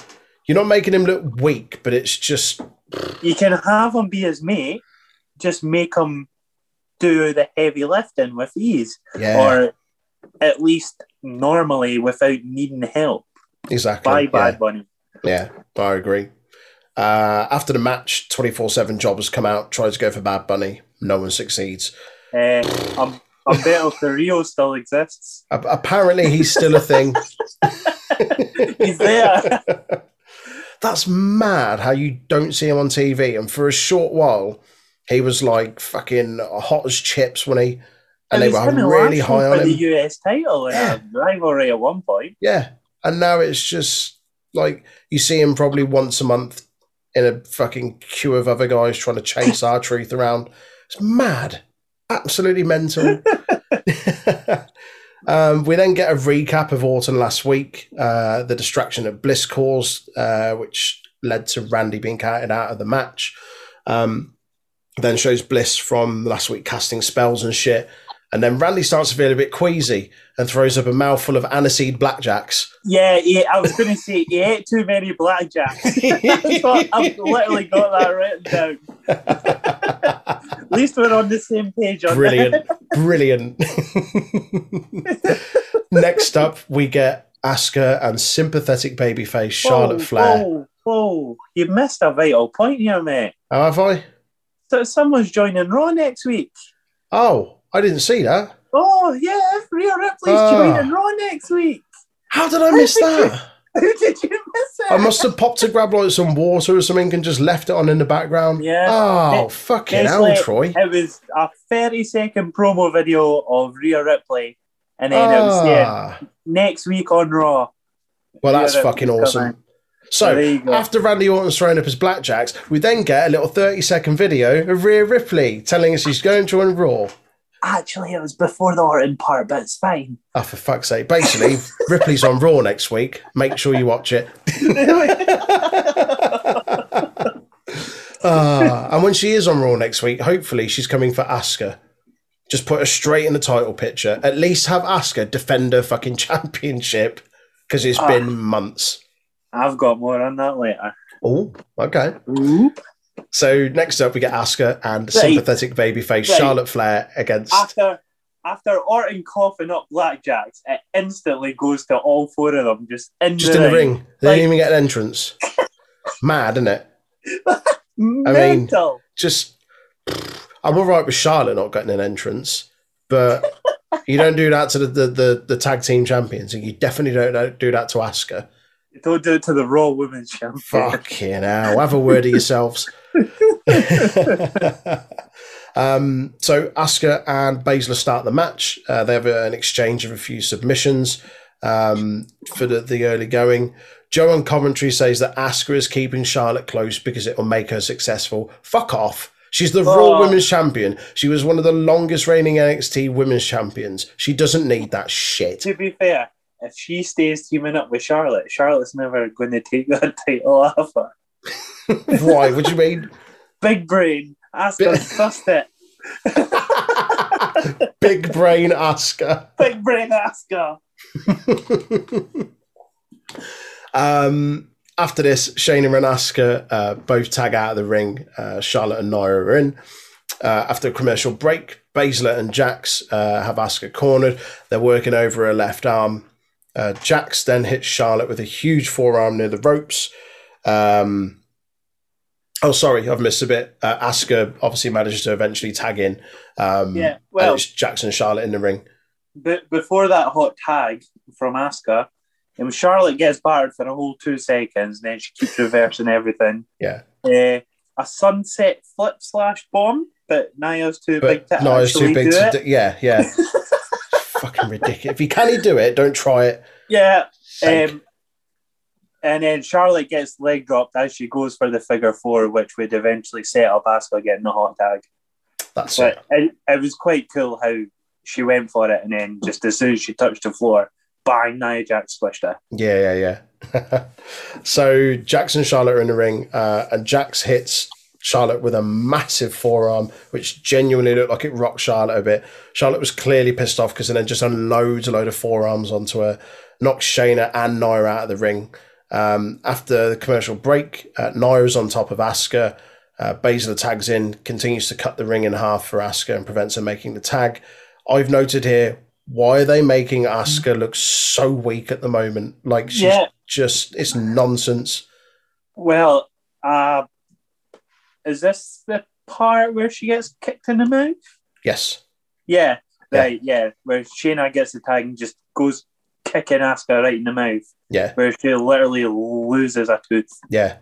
Speaker 1: you're not making him look weak, but it's just
Speaker 3: you can have him be his mate, just make him do the heavy lifting with ease,
Speaker 1: yeah,
Speaker 3: or at least normally without needing help
Speaker 1: exactly.
Speaker 3: by
Speaker 1: yeah.
Speaker 3: Bad Bunny.
Speaker 1: Yeah, I agree. Uh, after the match, 24 7 jobbers come out, tries to go for Bad Bunny. No one succeeds.
Speaker 3: Uh, I'm, I'm better if the Rio still exists.
Speaker 1: A- apparently, he's still a thing. (laughs)
Speaker 3: He's there. (laughs)
Speaker 1: That's mad how you don't see him on TV. And for a short while, He was like fucking hot as chips when he, and
Speaker 3: It
Speaker 1: they were really high on him.
Speaker 3: the US title in
Speaker 1: Yeah.
Speaker 3: rivalry at one point.
Speaker 1: Yeah. And now it's just like you see him probably once a month in a fucking queue of other guys trying to chase (laughs) R-Truth around. It's mad. Absolutely mental. (laughs) um, we then get a recap of Orton last week, uh, the distraction that Bliss caused, uh, which led to Randy being counted out of the match. Um, then shows Bliss from last week casting spells and shit. And then Randy starts to feel a bit queasy and throws up a mouthful of aniseed blackjacks.
Speaker 3: Yeah, he, I was going to say he ate too many blackjacks. (laughs) I've literally got that written down. (laughs) At least we're on the same page on
Speaker 1: Brilliant. (laughs) Brilliant. Next up, we get Asuka and sympathetic babyface Charlotte
Speaker 3: whoa,
Speaker 1: Flair.
Speaker 3: Whoa, whoa, you missed a vital point here, mate.
Speaker 1: How have I?
Speaker 3: So someone's joining Raw next week.
Speaker 1: Oh, I didn't see that.
Speaker 3: Oh yeah, Rhea Ripley's
Speaker 1: Ah.
Speaker 3: joining Raw next week.
Speaker 1: How did I miss that? (laughs)
Speaker 3: How did you miss it?
Speaker 1: I must have popped to grab like some water or something and just left it on in the background.
Speaker 3: Yeah.
Speaker 1: Oh,
Speaker 3: It-
Speaker 1: fucking hell,
Speaker 3: like-
Speaker 1: Troy.
Speaker 3: It was a 30 second promo video of Rhea Ripley, and then it was saying
Speaker 1: Ah,
Speaker 3: next week on Raw.
Speaker 1: well,
Speaker 3: Rhea
Speaker 1: that's
Speaker 3: Ripley's
Speaker 1: fucking
Speaker 3: coming.
Speaker 1: awesome. So,
Speaker 3: There
Speaker 1: after Randy Orton's thrown up his blackjacks, we then get a little 30 second video of Rhea Ripley telling us he's going to join Raw.
Speaker 3: Actually, it was before the Orton part, but it's fine.
Speaker 1: Oh, for fuck's sake. Basically, (laughs) Ripley's on Raw next week. Make sure you watch it. (laughs) Ah, and when she is on Raw next week, hopefully she's coming for Asuka. Just put her straight in the title picture. At least have Asuka defend her fucking (laughs) championship because it's
Speaker 3: Ah.
Speaker 1: been months.
Speaker 3: I've got more on that later.
Speaker 1: Oh, okay. So next up, we get Asuka and
Speaker 3: Right.
Speaker 1: sympathetic babyface
Speaker 3: Right.
Speaker 1: Charlotte Flair against.
Speaker 3: After after Orton coughing up blackjacks, it instantly goes to all four of them just in
Speaker 1: just
Speaker 3: the
Speaker 1: in the
Speaker 3: ring.
Speaker 1: ring. They
Speaker 3: Like-
Speaker 1: didn't even get an entrance. (laughs) Mad, isn't it? I mean-
Speaker 3: Mental.
Speaker 1: just I'm all right with Charlotte not getting an entrance, but (laughs) you don't do that to the, the, the, the tag team champions, and you definitely don't do that to Asuka.
Speaker 3: Don't do it to the Raw Women's Champion. (laughs)
Speaker 1: Fucking hell, have a word of yourselves. (laughs) um, so Asuka and Baszler start the match. Uh, they have an exchange of a few submissions um, for the, the early going. Joe on commentary says that Asuka is keeping Charlotte close because it will make her successful. Fuck off. She's the Raw
Speaker 3: Oh.
Speaker 1: Women's Champion. She was one of the longest reigning NXT Women's Champions. She doesn't need that shit.
Speaker 3: To be fair, if she stays teaming up with Charlotte, Charlotte's never going to take that (laughs) title off her. (laughs)
Speaker 1: Why? What do you mean?
Speaker 3: Big brain. Her sussed it. (laughs)
Speaker 1: Big brain Asuka.
Speaker 3: Big brain her.
Speaker 1: Um, after this, Shayna and Asuka uh, both tag out of the ring. Uh, Charlotte and Nia are in. Uh, after a commercial break, Baszler and Jax uh, have Asuka cornered. They're working over her left arm. Uh, Jax then hits Charlotte with a huge forearm near the ropes. Um, oh, sorry, I've missed a bit. Uh, Asuka obviously manages to eventually tag in. Um,
Speaker 3: Yeah,
Speaker 1: and
Speaker 3: well-
Speaker 1: it's Jax and Charlotte in the ring.
Speaker 3: But before that hot tag from Asuka, it was Charlotte gets battered for a whole two seconds, and then she keeps reversing everything.
Speaker 1: Yeah.
Speaker 3: Uh, a sunset flip slash bomb, but Nia's too big to
Speaker 1: it's
Speaker 3: actually
Speaker 1: too big
Speaker 3: do
Speaker 1: to
Speaker 3: it.
Speaker 1: do. Yeah, yeah. (laughs) Fucking ridiculous. If you can't do it, don't try it.
Speaker 3: Yeah, Um, and then Charlotte gets leg dropped as she goes for the figure four, which would eventually set up Asuka getting the hot tag.
Speaker 1: That's it.
Speaker 3: But it, it was quite cool how she went for it, and then just as soon as she touched the floor, bang, Nia Jax squished her.
Speaker 1: Yeah, yeah, yeah. (laughs) so Jax and Charlotte are in the ring, uh, and Jax hits Charlotte with a massive forearm, which genuinely looked like it rocked Charlotte a bit. Charlotte was clearly pissed off because then just unloads a load of forearms onto her, knocks Shayna and Nia out of the ring. Um, after the commercial break, uh, Nia's on top of Asuka. Uh, Baszler tags in, continues to cut the ring in half for Asuka and prevents her making the tag. I've noted here, why are they making Asuka look so weak at the moment? Like she's
Speaker 3: Yeah.
Speaker 1: just, it's nonsense.
Speaker 3: Well, uh, is this the part where she gets kicked in the mouth?
Speaker 1: Yes.
Speaker 3: Yeah,
Speaker 1: Yeah.
Speaker 3: right, yeah, where Shayna gets the tag and just goes kicking Asuka right in the mouth,
Speaker 1: Yeah.
Speaker 3: where she literally loses a tooth.
Speaker 1: Yeah.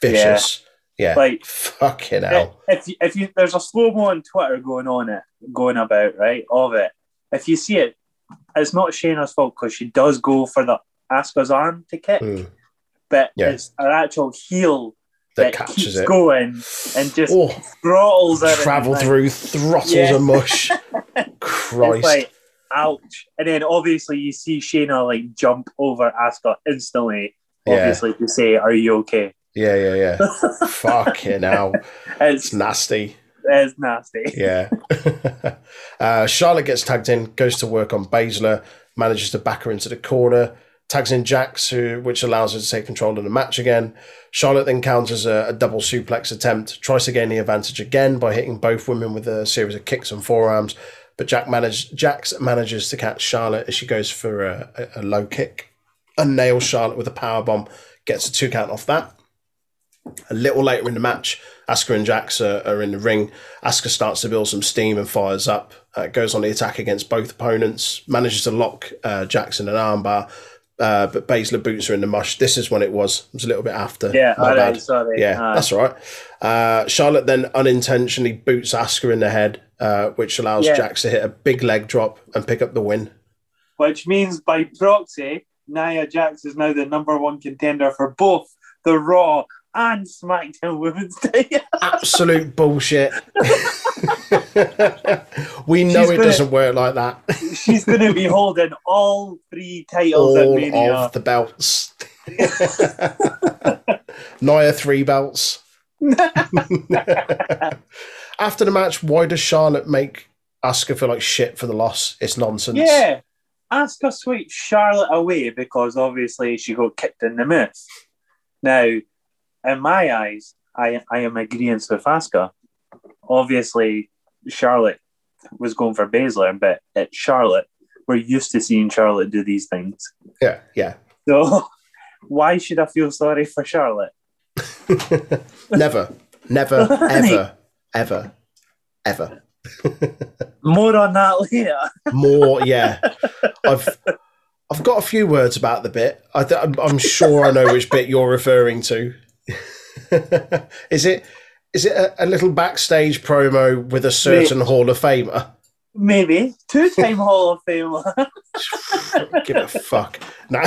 Speaker 1: Vicious. Yeah.
Speaker 3: Like-
Speaker 1: fucking hell.
Speaker 3: If you, if you there's a slow mo on Twitter going on it going about right of it. If you see it, it's not Shayna's fault because she does go for the Asuka's arm to kick,
Speaker 1: Mm.
Speaker 3: but
Speaker 1: Yeah.
Speaker 3: it's an actual heel
Speaker 1: That
Speaker 3: that,
Speaker 1: catches it.
Speaker 3: going and just
Speaker 1: Oh,
Speaker 3: throttles it.
Speaker 1: travel through throttles
Speaker 3: Yeah.
Speaker 1: and mush. (laughs) Christ.
Speaker 3: like, ouch. And then obviously you see Shayna like jump over Asuka instantly,
Speaker 1: Yeah.
Speaker 3: obviously to say, Are you okay?
Speaker 1: yeah, yeah, yeah. (laughs) fucking hell. It's
Speaker 3: It's,
Speaker 1: nasty.
Speaker 3: it's nasty.
Speaker 1: Yeah. (laughs) uh, Charlotte gets tagged in, goes to work on Baszler, manages to back her into the corner, tags in Jax, who, which allows her to take control of the match again. Charlotte then counters a, a double suplex attempt, tries to gain the advantage again by hitting both women with a series of kicks and forearms. But Jack manage, Jax manages to catch Charlotte as she goes for a, a, a low kick and nails Charlotte with a power bomb, gets a two count off that. A little later in the match, Asuka and Jax are, are in the ring. Asuka starts to build some steam and fires up. Uh, goes on the attack against both opponents. Manages to lock uh, Jax in an armbar, uh, but Baszler boots are in the mush. This is when it was. It was a little bit after.
Speaker 3: Yeah,
Speaker 1: My
Speaker 3: all
Speaker 1: bad.
Speaker 3: right, sorry.
Speaker 1: Yeah,
Speaker 3: Uh,
Speaker 1: that's all right. Uh, Charlotte then unintentionally boots Asuka in the head, uh, which allows
Speaker 3: Yeah.
Speaker 1: Jax to hit a big leg drop and pick up the win.
Speaker 3: which means by proxy, Nia Jax is now the number one contender for both the Raw and SmackDown Women's Title.
Speaker 1: Absolute bullshit. (laughs) we know
Speaker 3: She's
Speaker 1: it
Speaker 3: gonna-
Speaker 1: doesn't work like that.
Speaker 3: She's going to be holding all three titles
Speaker 1: all of the belts. (laughs) Nia three belts. (laughs) After the match, why does Charlotte make Asuka feel like shit for the loss? It's nonsense.
Speaker 3: Yeah. Asuka sweeps Charlotte away because obviously she got kicked in the mouth. Now, in my eyes, I, I am agreeing with Asuka. Obviously, Charlotte was going for Baszler, but at Charlotte, we're used to seeing Charlotte do these things.
Speaker 1: yeah, yeah.
Speaker 3: So, (laughs) why should I feel sorry for Charlotte? (laughs)
Speaker 1: never, never, (laughs) ever, ever, ever.
Speaker 3: More on that later.
Speaker 1: More, yeah. I've I've got a few words about the bit. I th- I'm sure I know which bit you're referring to. (laughs) is it is it a, a little backstage promo with a certain Hall of Famer?
Speaker 3: Maybe. Two (laughs) time Hall of Famer. (laughs)
Speaker 1: Give a fuck. No.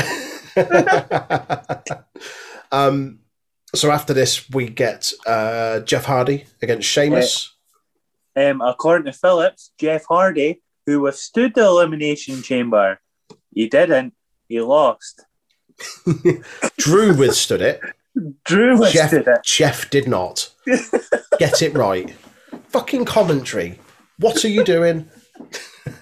Speaker 1: um. So after this, we get uh, Jeff Hardy against Sheamus.
Speaker 3: Um, according to Phillips, Jeff Hardy, who withstood the Elimination Chamber, he didn't. He lost.
Speaker 1: Drew withstood it.
Speaker 3: Drew
Speaker 1: Jeff,
Speaker 3: withstood it.
Speaker 1: Jeff did not. Get it right. Fucking commentary. What are you doing? (laughs)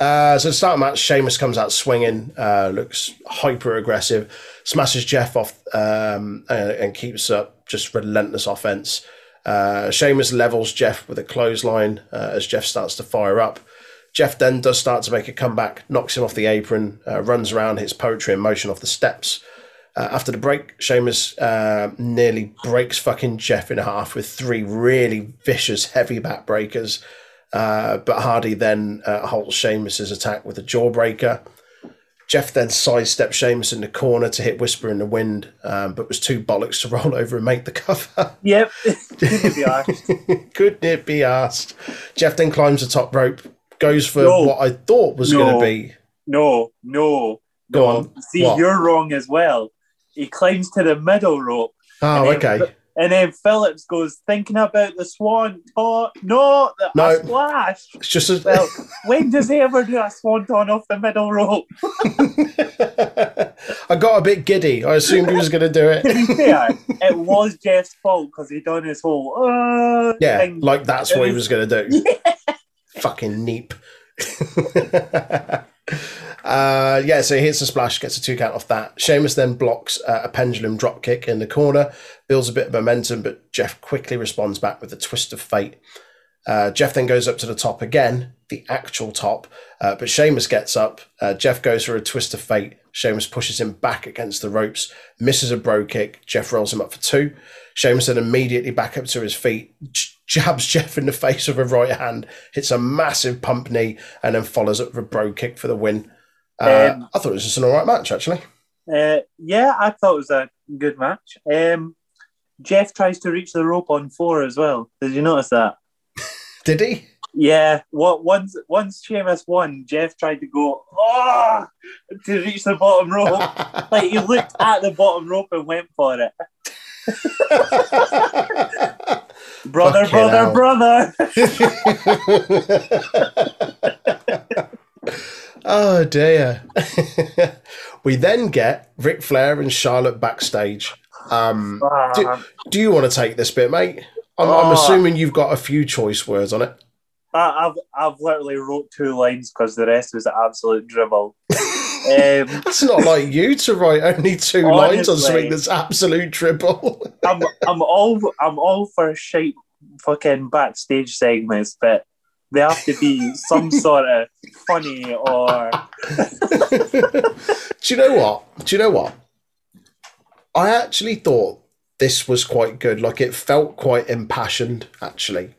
Speaker 1: uh, so start the match, Sheamus comes out swinging, uh, looks hyper aggressive, smashes Jeff off um, and, and keeps up just relentless offense. Uh, Sheamus levels Jeff with a clothesline uh, as Jeff starts to fire up. Jeff then does start to make a comeback, knocks him off the apron, uh, runs around, hits poetry in motion off the steps. Uh, after the break, Sheamus uh, nearly breaks fucking Jeff in half with three really vicious heavy back breakers. Uh, but Hardy then uh, halts Sheamus's attack with a jawbreaker. Jeff then sidesteps Sheamus in the corner to hit Whisper in the Wind, um, but was too bollocks to (laughs) roll over and make the cover.
Speaker 3: Yep. (laughs) Couldn't be asked. (laughs)
Speaker 1: Couldn't it be asked? Jeff then climbs the top rope, goes for
Speaker 3: No.
Speaker 1: what I thought was
Speaker 3: No.
Speaker 1: going to be.
Speaker 3: No, no.
Speaker 1: Go
Speaker 3: no.
Speaker 1: on.
Speaker 3: See,
Speaker 1: What?
Speaker 3: you're wrong as well. He climbs to the middle rope,
Speaker 1: Oh,
Speaker 3: And then-
Speaker 1: okay.
Speaker 3: and then Phillips goes, thinking about the swan ton. No, the,
Speaker 1: No.
Speaker 3: a splash.
Speaker 1: It's just a.
Speaker 3: Well, when does he ever do a swanton off the middle rope? (laughs)
Speaker 1: I got a bit giddy. I assumed he was going (laughs) to do
Speaker 3: To
Speaker 1: it.
Speaker 3: be fair, it was Jeff's fault because he done his whole uh,
Speaker 1: Yeah,
Speaker 3: thing.
Speaker 1: like that's what he was going to do. (laughs) Fucking neep. Uh, yeah, so he hits a splash, gets a two count off that. Sheamus then blocks uh, a pendulum drop kick in the corner, builds a bit of momentum, but Jeff quickly responds back with a twist of fate. Uh, Jeff then goes up to the top again, the actual top, uh, but Sheamus gets up. Uh, Jeff goes for a twist of fate. Sheamus pushes him back against the ropes, misses a Brogue Kick. Jeff rolls him up for two. Sheamus then immediately back up to his feet, jabs Jeff in the face with a right hand, hits a massive pump knee, and then follows up with a Brogue Kick for the win. Uh,
Speaker 3: Um,
Speaker 1: I thought it was just an all right match, actually.
Speaker 3: Uh, yeah, I thought it was a good match. Um, Jeff tries to reach the rope on four as well. Did you notice that? (laughs)
Speaker 1: Did he?
Speaker 3: Yeah. What once once Sheamus won, Jeff tried to go oh to reach the bottom rope. (laughs) like he looked at the bottom rope and went for it. (laughs) Brother, brother, brother. (laughs)
Speaker 1: oh dear. (laughs) we then get Ric Flair and Charlotte backstage. Um, do,
Speaker 3: Ah,
Speaker 1: do you want to take this bit, mate? I'm, I'm
Speaker 3: Oh.
Speaker 1: assuming you've got a few choice words on it.
Speaker 3: I- I've I've literally wrote two lines because the rest was absolute dribble. (laughs) um,
Speaker 1: That's not like you to write only two lines on
Speaker 3: Honestly.
Speaker 1: something that's absolute triple. (laughs)
Speaker 3: I'm I'm all I'm all for shite fucking backstage segments, but they have to be some (laughs) sort of funny or
Speaker 1: Do you know what? Do you know what? I actually thought this was quite good. Like it felt quite impassioned, actually.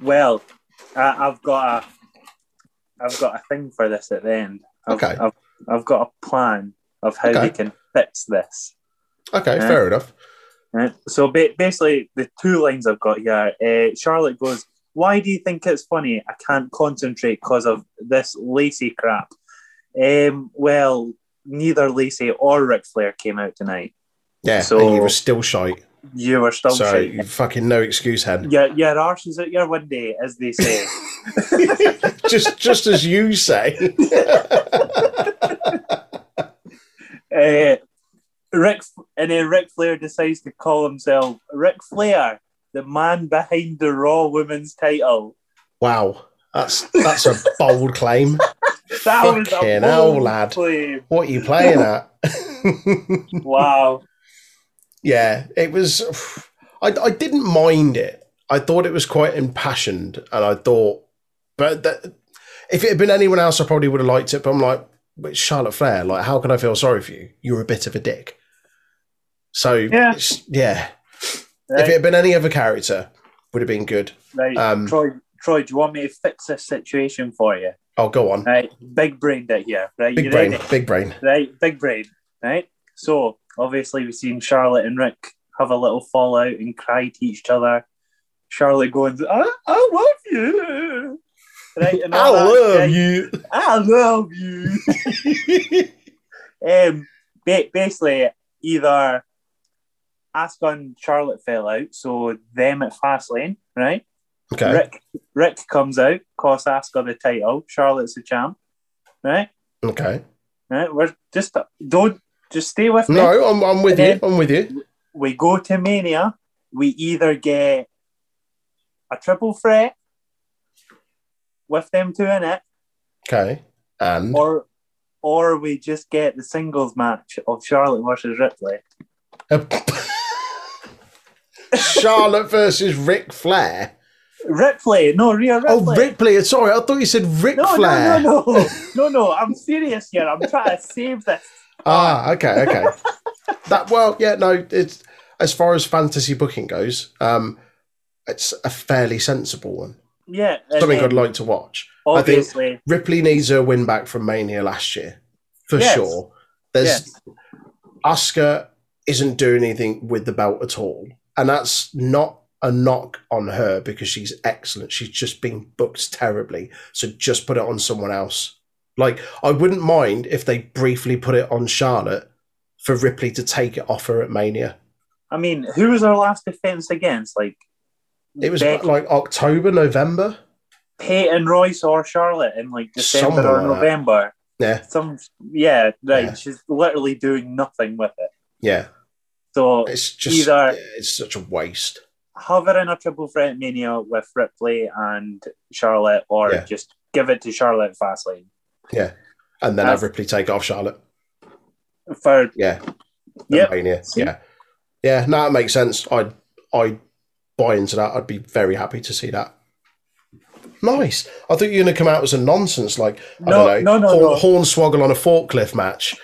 Speaker 3: well, I, I've got a I've got a thing for this at the end. I've,
Speaker 1: Okay.
Speaker 3: I've, I've got a plan of how
Speaker 1: Okay.
Speaker 3: they can fix this.
Speaker 1: Okay,
Speaker 3: Yeah.
Speaker 1: fair enough.
Speaker 3: Right? So ba- basically, the two lines I've got here. Uh, Charlotte goes, "Why do you think it's funny? I can't concentrate because of this Lacey crap." Um, well, neither Lacey or Ric Flair came out tonight.
Speaker 1: Yeah,
Speaker 3: So-
Speaker 1: you were still shite.
Speaker 3: You were still
Speaker 1: So
Speaker 3: shite.
Speaker 1: you fucking no excuse, hen.
Speaker 3: Your, your arse is at your window, as they say. (laughs)
Speaker 1: just just as you say. (laughs) (laughs)
Speaker 3: uh, Rick, and then Ric Flair decides to call himself Ric Flair, the man behind the Raw Women's title.
Speaker 1: wow. That's that's a bold claim. (laughs)
Speaker 3: That was a
Speaker 1: Fucking hell,
Speaker 3: bold
Speaker 1: lad.
Speaker 3: claim.
Speaker 1: What are you playing at? (laughs)
Speaker 3: Wow.
Speaker 1: yeah, it was. I, I didn't mind it. I thought it was quite impassioned, and I thought, but that, if it had been anyone else, I probably would have liked it. But I'm like, but Charlotte Flair. Like, how can I feel sorry for you? You're a bit of a dick. So
Speaker 3: Yeah.
Speaker 1: yeah. If it had been any other character, would have been good.
Speaker 3: right.
Speaker 1: um,
Speaker 3: Troy, Troy, do you want me to fix this situation for you?
Speaker 1: Oh, go on.
Speaker 3: Right, big brain it here. Right,
Speaker 1: Big
Speaker 3: you
Speaker 1: brain,
Speaker 3: ready?
Speaker 1: big brain.
Speaker 3: Right, big brain. Right. So obviously we've seen Charlotte and Rick have a little fallout and cry to each other. Charlotte going, "I, I love you." Right, (laughs) and
Speaker 1: I love you.
Speaker 3: I love you. (laughs) um, basically, either and Charlotte fell out, so them at Fastlane, right?
Speaker 1: Okay.
Speaker 3: Rick Rick comes out, costs Asuka the title. Charlotte's the champ, right?
Speaker 1: Okay.
Speaker 3: Right? We're just don't just stay with me.
Speaker 1: No, I'm, I'm with
Speaker 3: And
Speaker 1: you. I'm with you.
Speaker 3: We go to Mania. We either get a triple threat with them two in it,
Speaker 1: Okay. And
Speaker 3: or or we just get the singles match of Charlotte versus Ripley. (laughs)
Speaker 1: Charlotte versus Ric Flair.
Speaker 3: Ripley, no, Rhea Ripley.
Speaker 1: Oh, Ripley. Sorry, I thought you said Ric
Speaker 3: no,
Speaker 1: Flair.
Speaker 3: no, no, no, no, no. I'm serious here. I'm trying to save this. (laughs)
Speaker 1: Ah, okay, okay. that well, yeah, no. It's as far as fantasy booking goes, um, it's a fairly sensible one.
Speaker 3: Yeah,
Speaker 1: Something I'd like to watch. I think Ripley needs her win back from Mania last year, for
Speaker 3: Yes.
Speaker 1: sure. There's
Speaker 3: yes,
Speaker 1: Asuka isn't doing anything with the belt at all. And that's not a knock on her because she's excellent. She's just being booked terribly. So just put it on someone else. Like, I wouldn't mind if they briefly put it on Charlotte for Ripley to take it off her at Mania.
Speaker 3: I mean, who was our last defense against? Like,
Speaker 1: It was like October, November.
Speaker 3: Peyton Royce or Charlotte in like December
Speaker 1: Someone
Speaker 3: or
Speaker 1: like that.
Speaker 3: November.
Speaker 1: Yeah,
Speaker 3: Some, yeah, right.
Speaker 1: Yeah.
Speaker 3: She's literally doing nothing with it.
Speaker 1: yeah.
Speaker 3: So
Speaker 1: It's just,
Speaker 3: Either-
Speaker 1: it's such a waste.
Speaker 3: have her in a triple threat mania with Ripley and Charlotte, or
Speaker 1: Yeah.
Speaker 3: just give it to Charlotte Fastlane
Speaker 1: Yeah. And then have Ripley take off Charlotte.
Speaker 3: for
Speaker 1: Yeah.
Speaker 3: Yep.
Speaker 1: Yeah. Yeah, no, that makes sense. I'd I'd buy into that. I'd be very happy to see that. Nice. I thought you were going to come out as a nonsense, like I
Speaker 3: No,
Speaker 1: don't know,
Speaker 3: no, no,
Speaker 1: horn,
Speaker 3: no.
Speaker 1: hornswoggle on a forklift match.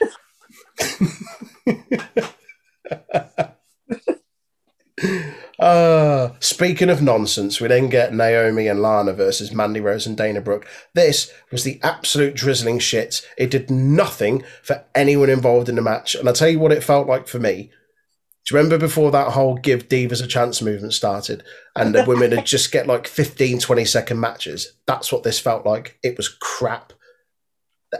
Speaker 1: Uh, (laughs) speaking of nonsense, we then get Naomi and Lana versus Mandy Rose and Dana Brooke. This was the absolute drizzling shit. It did nothing for anyone involved in the match. And I'll tell you what it felt like for me. Do you remember before that whole give divas a chance movement started and the women would just get like 15, 20 second matches? That's what this felt like. It was crap.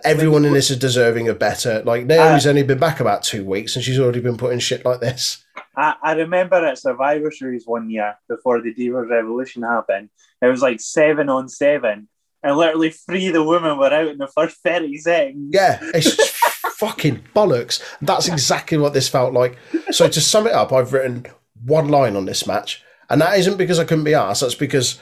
Speaker 1: Everyone in this is deserving of better. Like Naomi's only been back about two weeks and she's already been putting shit like this.
Speaker 3: I, I remember at Survivor Series one year before the Divas Revolution happened, it was like seven on seven, and literally three of the women were out in the first 30 seconds.
Speaker 1: Yeah, it's (laughs) fucking bollocks. That's exactly what this felt like. So to sum it up, I've written one line on this match, and that isn't because I couldn't be asked. That's because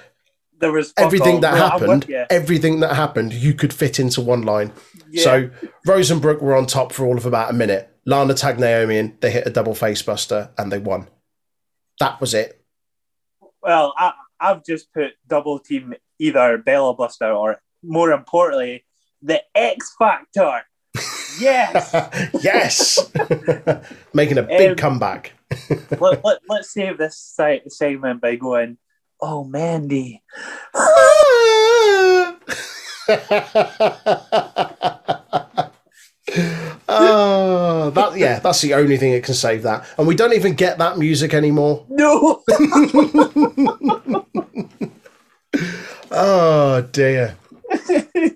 Speaker 3: There was
Speaker 1: everything
Speaker 3: all.
Speaker 1: that
Speaker 3: Well, I'm with
Speaker 1: happened,
Speaker 3: you.
Speaker 1: everything that happened, you could fit into one line.
Speaker 3: Yeah.
Speaker 1: So Rosenbrook were on top for all of about a minute. Lana tagged Naomi in, they hit a double face buster, and they won. That was it.
Speaker 3: Well, I, I've just put double team either Bella Buster or, more importantly, the X Factor. Yes. (laughs)
Speaker 1: yes, (laughs) making a big
Speaker 3: Um,
Speaker 1: comeback. (laughs)
Speaker 3: let, let, let's save this segment by going, oh, Mandy.
Speaker 1: oh, that yeah, that's the only thing that can save that. And we don't even get that music anymore.
Speaker 3: No.
Speaker 1: Oh dear.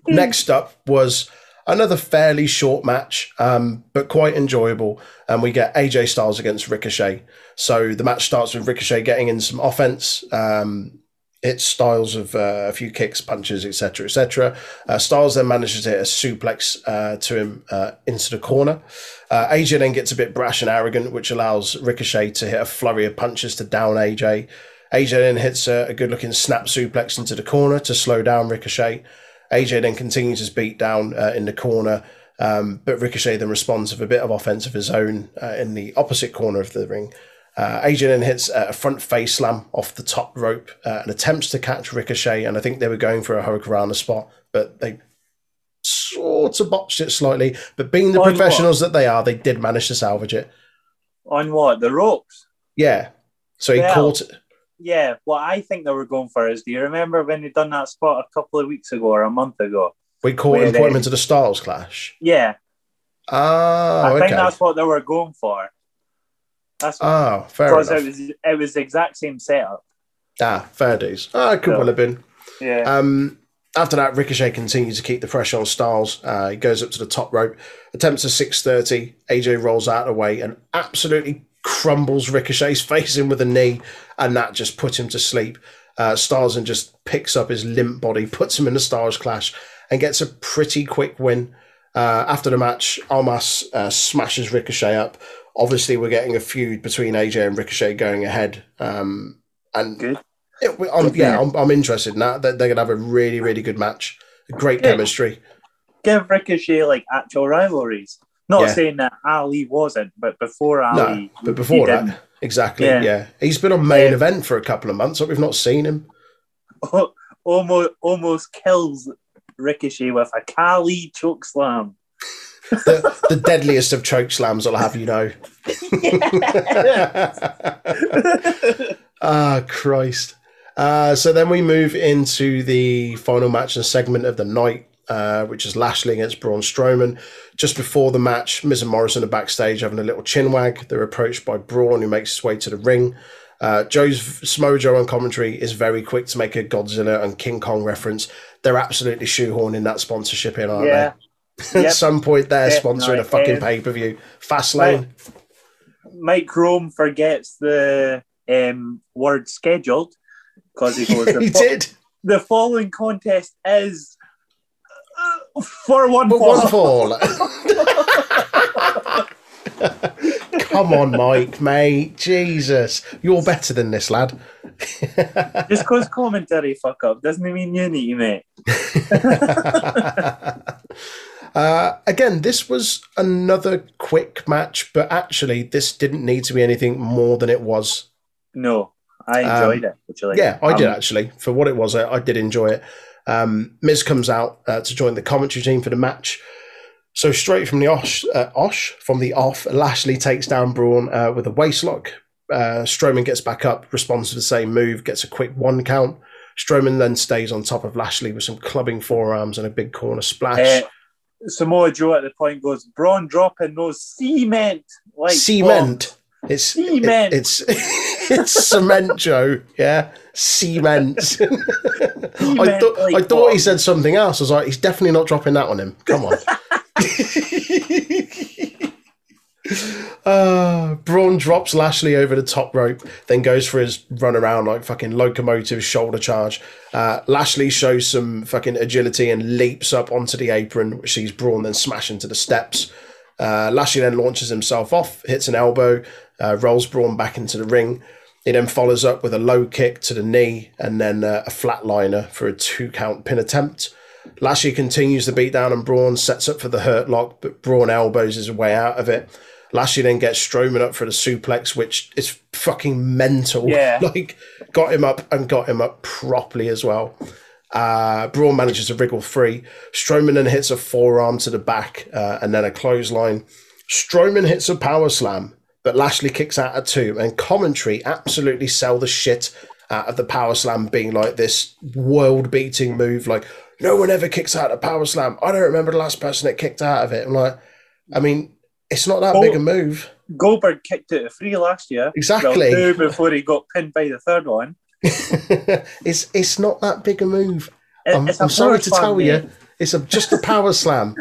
Speaker 1: Next up was another fairly short match, um, but quite enjoyable. And we get AJ Styles against Ricochet. So the match starts with Ricochet getting in some offense. Um, Styles of uh, a few kicks, punches, etc., etc. Uh, Styles then manages to hit a suplex uh, to him uh, into the corner. Uh, AJ then gets a bit brash and arrogant, which allows Ricochet to hit a flurry of punches to down AJ. AJ then hits a, a good looking snap suplex into the corner to slow down Ricochet. AJ then continues his beat down uh, in the corner, um, but Ricochet then responds with a bit of offense of his own uh, in the opposite corner of the ring. Uh, AJ then hits a front face slam off the top rope uh, and attempts to catch Ricochet, and I think they were going for a Hurricanrana spot, but they sort of botched it slightly. But being the
Speaker 3: what?
Speaker 1: professionals that they are, they did manage to salvage it.
Speaker 3: On what? The ropes?
Speaker 1: Yeah. So he caught it.
Speaker 3: Yeah, what I think they were going for is do you remember when they done that spot a couple of weeks ago or a month ago?
Speaker 1: We caught
Speaker 3: where
Speaker 1: him, put him
Speaker 3: they-
Speaker 1: into the Styles clash.
Speaker 3: Yeah,
Speaker 1: Ah,
Speaker 3: I
Speaker 1: okay.
Speaker 3: think that's what they were going for. That's
Speaker 1: Ah, fair
Speaker 3: because
Speaker 1: enough.
Speaker 3: it was it was the exact same setup.
Speaker 1: Ah, fair dues. Ah, it could
Speaker 3: Yeah.
Speaker 1: well have been.
Speaker 3: Yeah.
Speaker 1: Um, after that, Ricochet continues to keep the pressure on Styles. Uh, he goes up to the top rope, attempts a 630. AJ rolls out of the way and absolutely crumbles Ricochet's (laughs) face in with a knee, and that just puts him to sleep. Uh, then just picks up his limp body, puts him in the Styles clash, and gets a pretty quick win. Uh, after the match, Omos uh, smashes Ricochet up. Obviously, we're getting a feud between AJ and Ricochet going ahead. Um, and
Speaker 3: Good.
Speaker 1: it, I'm, yeah, I'm, I'm interested in that. They're, they're going to have a really, really good match. Great
Speaker 3: Yeah.
Speaker 1: chemistry.
Speaker 3: Give Ricochet like actual rivalries. Not
Speaker 1: Yeah.
Speaker 3: saying that Ali wasn't, but before Ali,
Speaker 1: No, but before that, exactly. Yeah.
Speaker 3: Yeah.
Speaker 1: he's been on main
Speaker 3: Yeah.
Speaker 1: event for a couple of months, but we've not seen him. (laughs)
Speaker 3: almost almost kills Ricochet with a Kali choke slam.
Speaker 1: The, the deadliest of choke slams, I'll have you know. (laughs) Ah, Christ. Uh, so then we move into the final match and segment of the night, uh, which is Lashley against Braun Strowman. Just before the match, Miz and Morrison are backstage having a little chin wag. They're approached by Braun, who makes his way to the ring. Uh, Joe's Smojo on commentary is very quick to make a Godzilla and King Kong reference. They're absolutely shoehorning that sponsorship in, aren't
Speaker 3: Yeah.
Speaker 1: they? (laughs) At
Speaker 3: Yep.
Speaker 1: some point, they're sponsoring a fucking pay per view. Fastlane.
Speaker 3: Mike Rome forgets the um, word scheduled because he goes, (laughs) the,
Speaker 1: he
Speaker 3: fo-
Speaker 1: did.
Speaker 3: the following contest is for one
Speaker 1: But
Speaker 3: fall.
Speaker 1: one fall. (laughs) Come on, Mike, mate. Jesus. You're better than this, lad. (laughs)
Speaker 3: Just because commentary fuck up doesn't mean you need, mate. (laughs)
Speaker 1: uh, again, this was another quick match, but actually, this didn't need to be anything more than it was.
Speaker 3: No, I enjoyed it. Actually.
Speaker 1: Yeah, I did
Speaker 3: Um,
Speaker 1: actually. For what it was, I, I did enjoy it. Um, Miz comes out uh, to join the commentary team for the match. So straight from the osh, uh, osh from the off, Lashley takes down Braun uh, with a waistlock. Uh, Strowman gets back up, responds to the same move, gets a quick one count. Strowman then stays on top of Lashley with some clubbing forearms and a big corner splash.
Speaker 3: Uh, Samoa Joe at the point goes, Braun dropping those cement like
Speaker 1: Cement. It's
Speaker 3: Cement.
Speaker 1: it- it's (laughs) it's cement, Joe. Yeah, cement. (laughs) I thought I thought he said something else. I was like, he's definitely not dropping that on him. Come on. Uh, (laughs) Braun drops Lashley over the top rope, then goes for his run around like fucking locomotive shoulder charge. Uh, Lashley shows some fucking agility and leaps up onto the apron, which sees Braun then smash into the steps. Uh, Lashley then launches himself off, hits an elbow, uh, rolls Braun back into the ring. He then follows up with a low kick to the knee and then uh, a flatliner for a two count pin attempt. Lashley continues the beatdown and Braun, sets up for the hurt lock, but Braun elbows his way out of it. Lashley then gets Strowman up for the suplex, which is fucking mental.
Speaker 3: Yeah. (laughs)
Speaker 1: Like, got him up and got him up properly as well. Uh, Braun manages to wriggle free. Strowman then hits a forearm to the back uh, and then a clothesline. Strowman hits a power slam, but Lashley kicks out at two. And commentary absolutely sell the shit out of the power slam being like this world beating move. Like, no one ever kicks out a power slam. I don't remember the last person that kicked out of it. I'm like, I mean, it's not that
Speaker 3: Oh.
Speaker 1: big a move.
Speaker 3: Goldberg kicked it three last year.
Speaker 1: Exactly.
Speaker 3: Well, before he got pinned by the third one. (laughs)
Speaker 1: it's it's not that big a move.
Speaker 3: It-
Speaker 1: I'm, I'm sorry to tell
Speaker 3: mate.
Speaker 1: you, it's a, just a power (laughs) slam.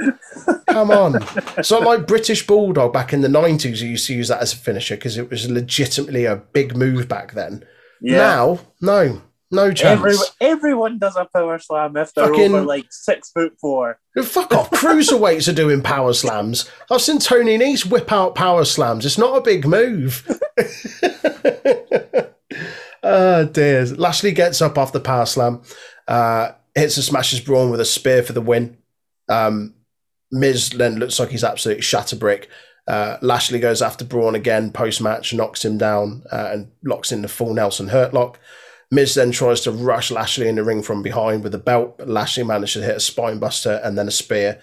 Speaker 1: Come on. so, like British Bulldog back in the 90s who used to use that as a finisher because it was legitimately a big move back then.
Speaker 3: Yeah.
Speaker 1: Now, no, no chance.
Speaker 3: Every, everyone does a power slam if they're
Speaker 1: Fucking-
Speaker 3: over like six foot four.
Speaker 1: Fuck off. Cruiserweights are doing power slams. I've seen Tony Nese whip out power slams. It's not a big move. (laughs) oh, dear. Lashley gets up off the power slam, uh, hits and smashes Braun with a spear for the win. Um, Miz then looks like he's absolutely shatter brick. Uh, Lashley goes after Braun again post match, knocks him down, uh, and locks in the full Nelson hurt lock. Miz then tries to rush Lashley in the ring from behind with a belt, but Lashley manages to hit a spine buster and then a spear.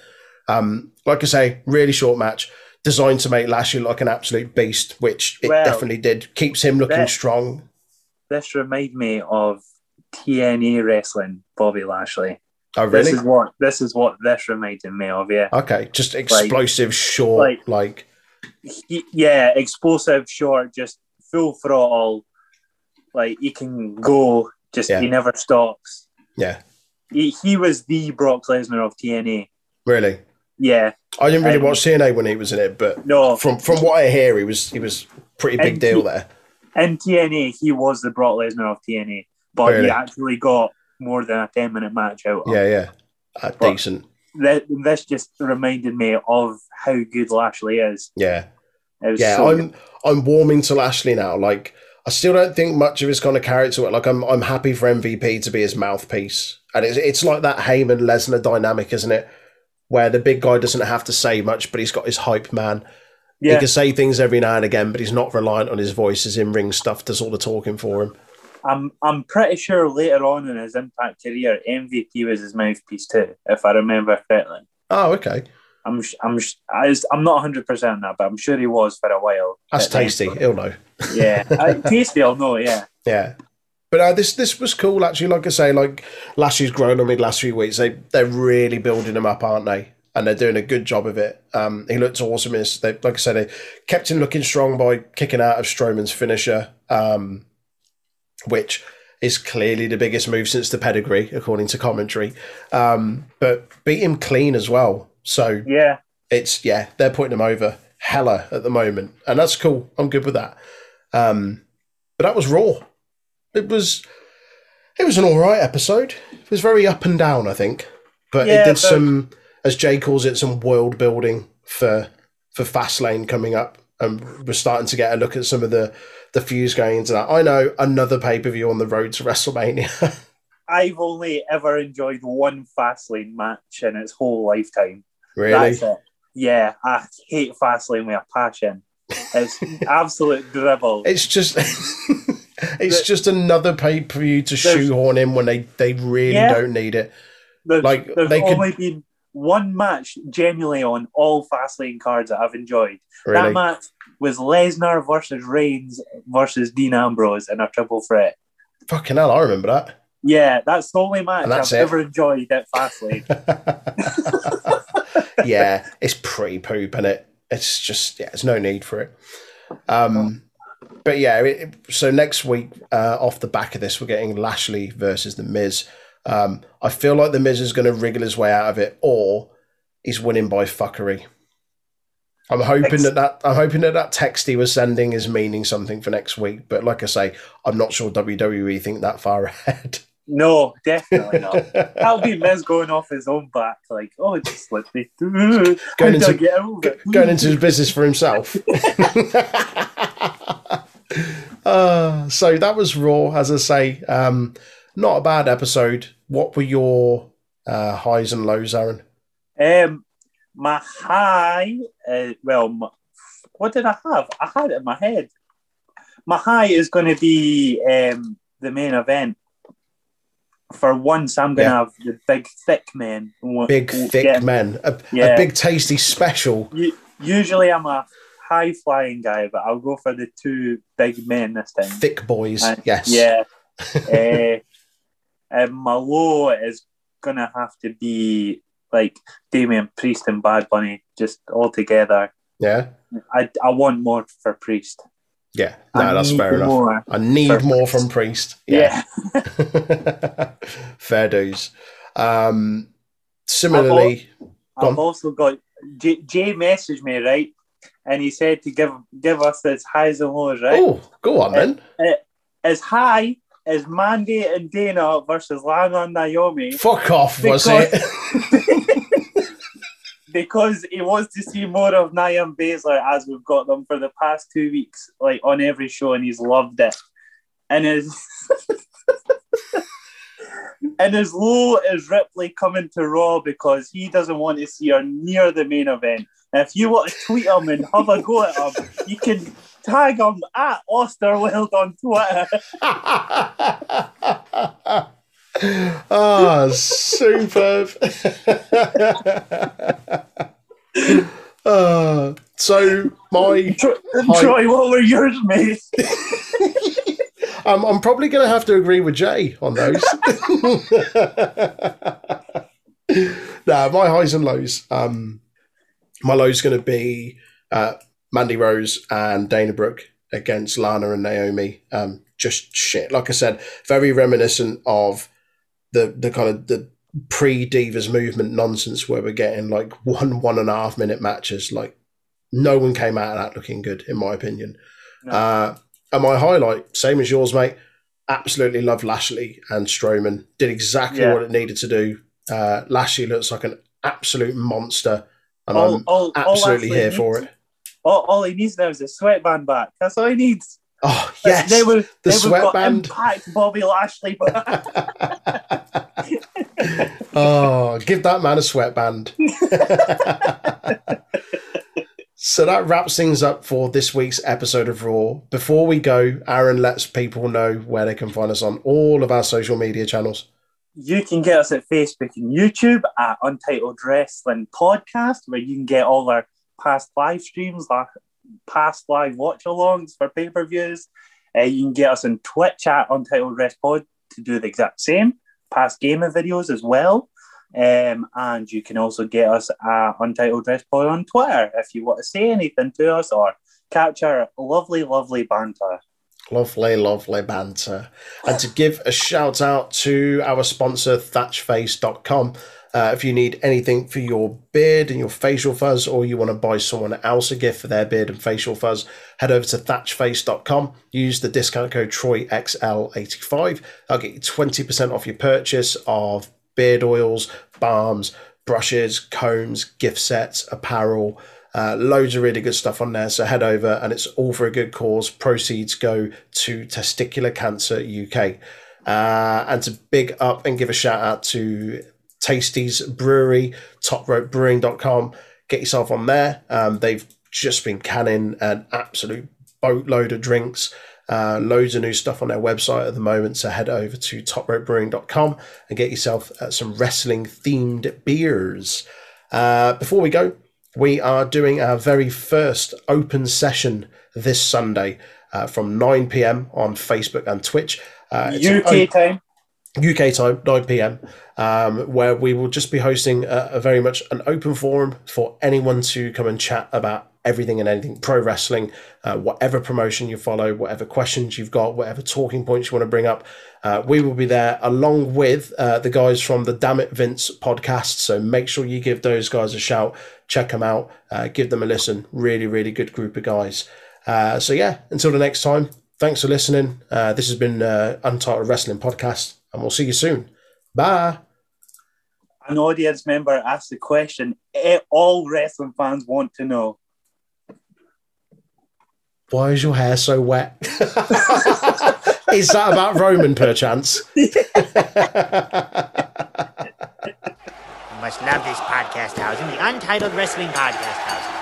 Speaker 1: Um, like I say, really short match, designed to make Lashley look like an absolute beast, which it
Speaker 3: Well,
Speaker 1: definitely did. Keeps him looking
Speaker 3: that-
Speaker 1: strong.
Speaker 3: This reminds me of TNA wrestling, Bobby Lashley.
Speaker 1: Oh, really?
Speaker 3: This is what this is what this reminded me of. Yeah,
Speaker 1: Okay, just explosive, short,
Speaker 3: like-
Speaker 1: like
Speaker 3: yeah, explosive, short, just full throttle. Like he can go, just
Speaker 1: Yeah.
Speaker 3: he never stops.
Speaker 1: yeah,
Speaker 3: He, he was the Brock Lesnar of TNA.
Speaker 1: really.
Speaker 3: Yeah,
Speaker 1: I didn't really
Speaker 3: Um,
Speaker 1: watch TNA when he was in it, but
Speaker 3: no,
Speaker 1: from from what I hear, he was he was pretty big
Speaker 3: And
Speaker 1: deal
Speaker 3: he-
Speaker 1: there.
Speaker 3: in TNA he was the Brock Lesnar of TNA, but
Speaker 1: Really?
Speaker 3: he actually got more than a ten minute match out. of
Speaker 1: Yeah, yeah, uh, decent.
Speaker 3: Th- this just reminded me of how good Lashley is.
Speaker 1: Yeah,
Speaker 3: It was
Speaker 1: yeah.
Speaker 3: so
Speaker 1: I'm I'm warming to Lashley now. Like I still don't think much of his kind of character. Like I'm I'm happy for MVP to be his mouthpiece, and it's it's like that Heyman Lesnar dynamic, isn't it? Where the big guy doesn't have to say much, but he's got his hype man. He can say things every now and again, but he's not reliant on his voice. His in ring stuff does all the talking for him.
Speaker 3: I'm I'm pretty sure later on in his Impact career, MVP was his mouthpiece too, if I remember correctly.
Speaker 1: Oh, okay.
Speaker 3: I'm I'm I'm not 100 percent on that, but I'm sure he was for a while.
Speaker 1: That's tasty. He'll know.
Speaker 3: Yeah, I, (laughs) tasty. I'll know. Yeah,
Speaker 1: Yeah. But uh, this this was cool actually. Like I say, like Lashley's grown on me the last few weeks. They they're really building him up, aren't they? And they're doing a good job of it. Um, he looked awesome. his- They, like I said, they kept him looking strong by kicking out of Strowman's finisher, um, which is clearly the biggest move since the pedigree, according to commentary. Um, but beat him clean as well. So
Speaker 3: yeah.
Speaker 1: it's yeah, they're putting him over hella at the moment, and that's cool. I'm good with that. Um, but that was Raw. It was it was an all right episode. It was very up and down, I think, but it did
Speaker 3: but-
Speaker 1: some, as Jay calls it, some world building for for Fastlane coming up, and we're starting to get a look at some of the the fuse going into that. I know another pay per view on the road to WrestleMania. (laughs)
Speaker 3: I've only ever enjoyed one Fastlane match in its whole lifetime.
Speaker 1: really,
Speaker 3: That's it. Yeah, I hate Fastlane with a passion. It's (laughs) absolute dribble.
Speaker 1: It's just (laughs) it's just another pay per view to shoehorn in when they, they really
Speaker 3: Yeah.
Speaker 1: don't need it.
Speaker 3: There's,
Speaker 1: like,
Speaker 3: there's
Speaker 1: they could-
Speaker 3: only been one match genuinely on all Fastlane cards that I've enjoyed. That match was Lesnar versus Reigns versus Dean Ambrose in a triple threat.
Speaker 1: Fucking hell, I remember that.
Speaker 3: Yeah, that's the only match I've
Speaker 1: it.
Speaker 3: ever enjoyed at Fastlane. (laughs)
Speaker 1: yeah, it's pretty poop, and it it's just yeah, there's no need for it. Um, but yeah, it, so next week, uh, off the back of this, we're getting Lashley versus The Miz. Um, I feel like The Miz is going to wriggle his way out of it, or he's winning by fuckery. I'm hoping that, that I'm hoping that that text he was sending is meaning something for next week. But like I say, I'm not sure WWE think that far (laughs) ahead.
Speaker 3: No, definitely not. That'll be Miz going off his own back, like, oh, just slip me. (laughs)
Speaker 1: Going into- Go- going into his business for himself. uh, (laughs) so that was Raw, as I say. Um, not a bad episode. What were your uh, highs and lows, Aaron?
Speaker 3: Um, my high, uh, well, my, what did I have? I had it in my head. My high is going to be um, the main event. For once, I'm going to
Speaker 1: Yeah.
Speaker 3: have the big, thick men. who-
Speaker 1: Big, thick men. A,
Speaker 3: Yeah.
Speaker 1: a big, tasty special.
Speaker 3: Usually, I'm a high flying guy, but I'll go for the two big men this time.
Speaker 1: Thick boys.
Speaker 3: Uh,
Speaker 1: yes.
Speaker 3: Yeah. (laughs) uh, and my low is gonna have to be like Damien Priest and Bad Bunny just all together.
Speaker 1: Yeah.
Speaker 3: I, I want more for Priest.
Speaker 1: Yeah. No,
Speaker 3: I
Speaker 1: that's fair enough.
Speaker 3: more.
Speaker 1: I need more from Priest.
Speaker 3: Yeah. (laughs)
Speaker 1: fair dues. Um, similarly, Go on.
Speaker 3: I've also got Jay, Jay messaged me right, and he said to give give us his highs and lows. Right,
Speaker 1: oh, go on then.
Speaker 3: as high as Mandy and Dana versus Lana and Naomi.
Speaker 1: Fuck off, was it? (laughs)
Speaker 3: because he wants to see more of Niam Baszler as we've got them for the past two weeks, like on every show, and he's loved it. And his (laughs) and his low is Ripley coming to Raw because he doesn't want to see her near the main event. If you want to tweet him and have a go at him, you can tag him at Osterweld on Twitter. (laughs)
Speaker 1: Ah, superb. Ah, so my,
Speaker 3: Troy. Troy, what were yours, mate?
Speaker 1: I'm, I'm probably going to have to agree with Jay on those. no, my highs and lows. Um, my low's going to be uh, Mandy Rose and Dana Brooke against Lana and Naomi. Um, just shit. Like I said, very reminiscent of the the kind of the pre Divas movement nonsense where we're getting like one one and a half minute matches. Like no one came out of that looking good, in my opinion.
Speaker 3: No.
Speaker 1: Uh, and my highlight, same as yours, mate. Absolutely love Lashley and Strowman. Did exactly
Speaker 3: Yeah.
Speaker 1: what it needed to do. Uh, Lashley looks like an absolute monster, and
Speaker 3: All-
Speaker 1: I'm
Speaker 3: all- all
Speaker 1: absolutely
Speaker 3: Lashley
Speaker 1: here for it.
Speaker 3: All, all he needs now is a sweatband back. That's all he needs.
Speaker 1: Oh yes,
Speaker 3: They were,
Speaker 1: the
Speaker 3: they were got
Speaker 1: sweatband.
Speaker 3: Impact Bobby Lashley back. (laughs)
Speaker 1: oh, give that man a sweatband. so that wraps things up for this week's episode of Raw. Before we go, Aaron lets people know where they can find us on all of our social media channels.
Speaker 3: you can get us at Facebook and YouTube at Untitled Wrestling Podcast, where you can get all our past live streams, past live watch alongs for pay per views. Uh, you can get us on Twitch at Untitled Rest Pod to do the exact same, past gaming videos as well. Um, and you can also get us at Untitled Rest Pod on Twitter if you want to say anything to us or catch our lovely, lovely banter.
Speaker 1: Lovely, lovely banter. And to give a shout out to our sponsor, thatchface.com. Uh, if you need anything for your beard and your facial fuzz, or you want to buy someone else a gift for their beard and facial fuzz, head over to thatchface.com. Use the discount code TroyXL85. I'll get you 20% off your purchase of beard oils, balms, brushes, combs, gift sets, apparel. Uh, loads of really good stuff on there. So head over, and it's all for a good cause. Proceeds go to Testicular Cancer UK. Uh, and to big up and give a shout out to Tasties Brewery, topropebrewing.com. Get yourself on there. Um, they've just been canning an absolute boatload of drinks. Uh, loads of new stuff on their website at the moment. So head over to topropebrewing.com and get yourself uh, some wrestling themed beers. Uh, before we go, we are doing our very first open session this Sunday uh, from 9 p.m. on Facebook and Twitch. Uh,
Speaker 3: UK time.
Speaker 1: UK time, 9 p.m., um, where we will just be hosting a, a very much an open forum for anyone to come and chat about everything and anything pro wrestling, uh, whatever promotion you follow, whatever questions you've got, whatever talking points you want to bring up. Uh, we will be there along with uh, the guys from the Damn It Vince podcast. So make sure you give those guys a shout, check them out, uh, give them a listen. Really, really good group of guys. Uh, so yeah, until the next time, thanks for listening. Uh, this has been Untitled Wrestling Podcast, and we'll see you soon. Bye
Speaker 3: an audience member asked the question eh, all wrestling fans want to know.
Speaker 1: Why is your hair so wet? (laughs) is that about Roman, perchance? (laughs) you
Speaker 2: must love this podcast house in the Untitled Wrestling Podcast House.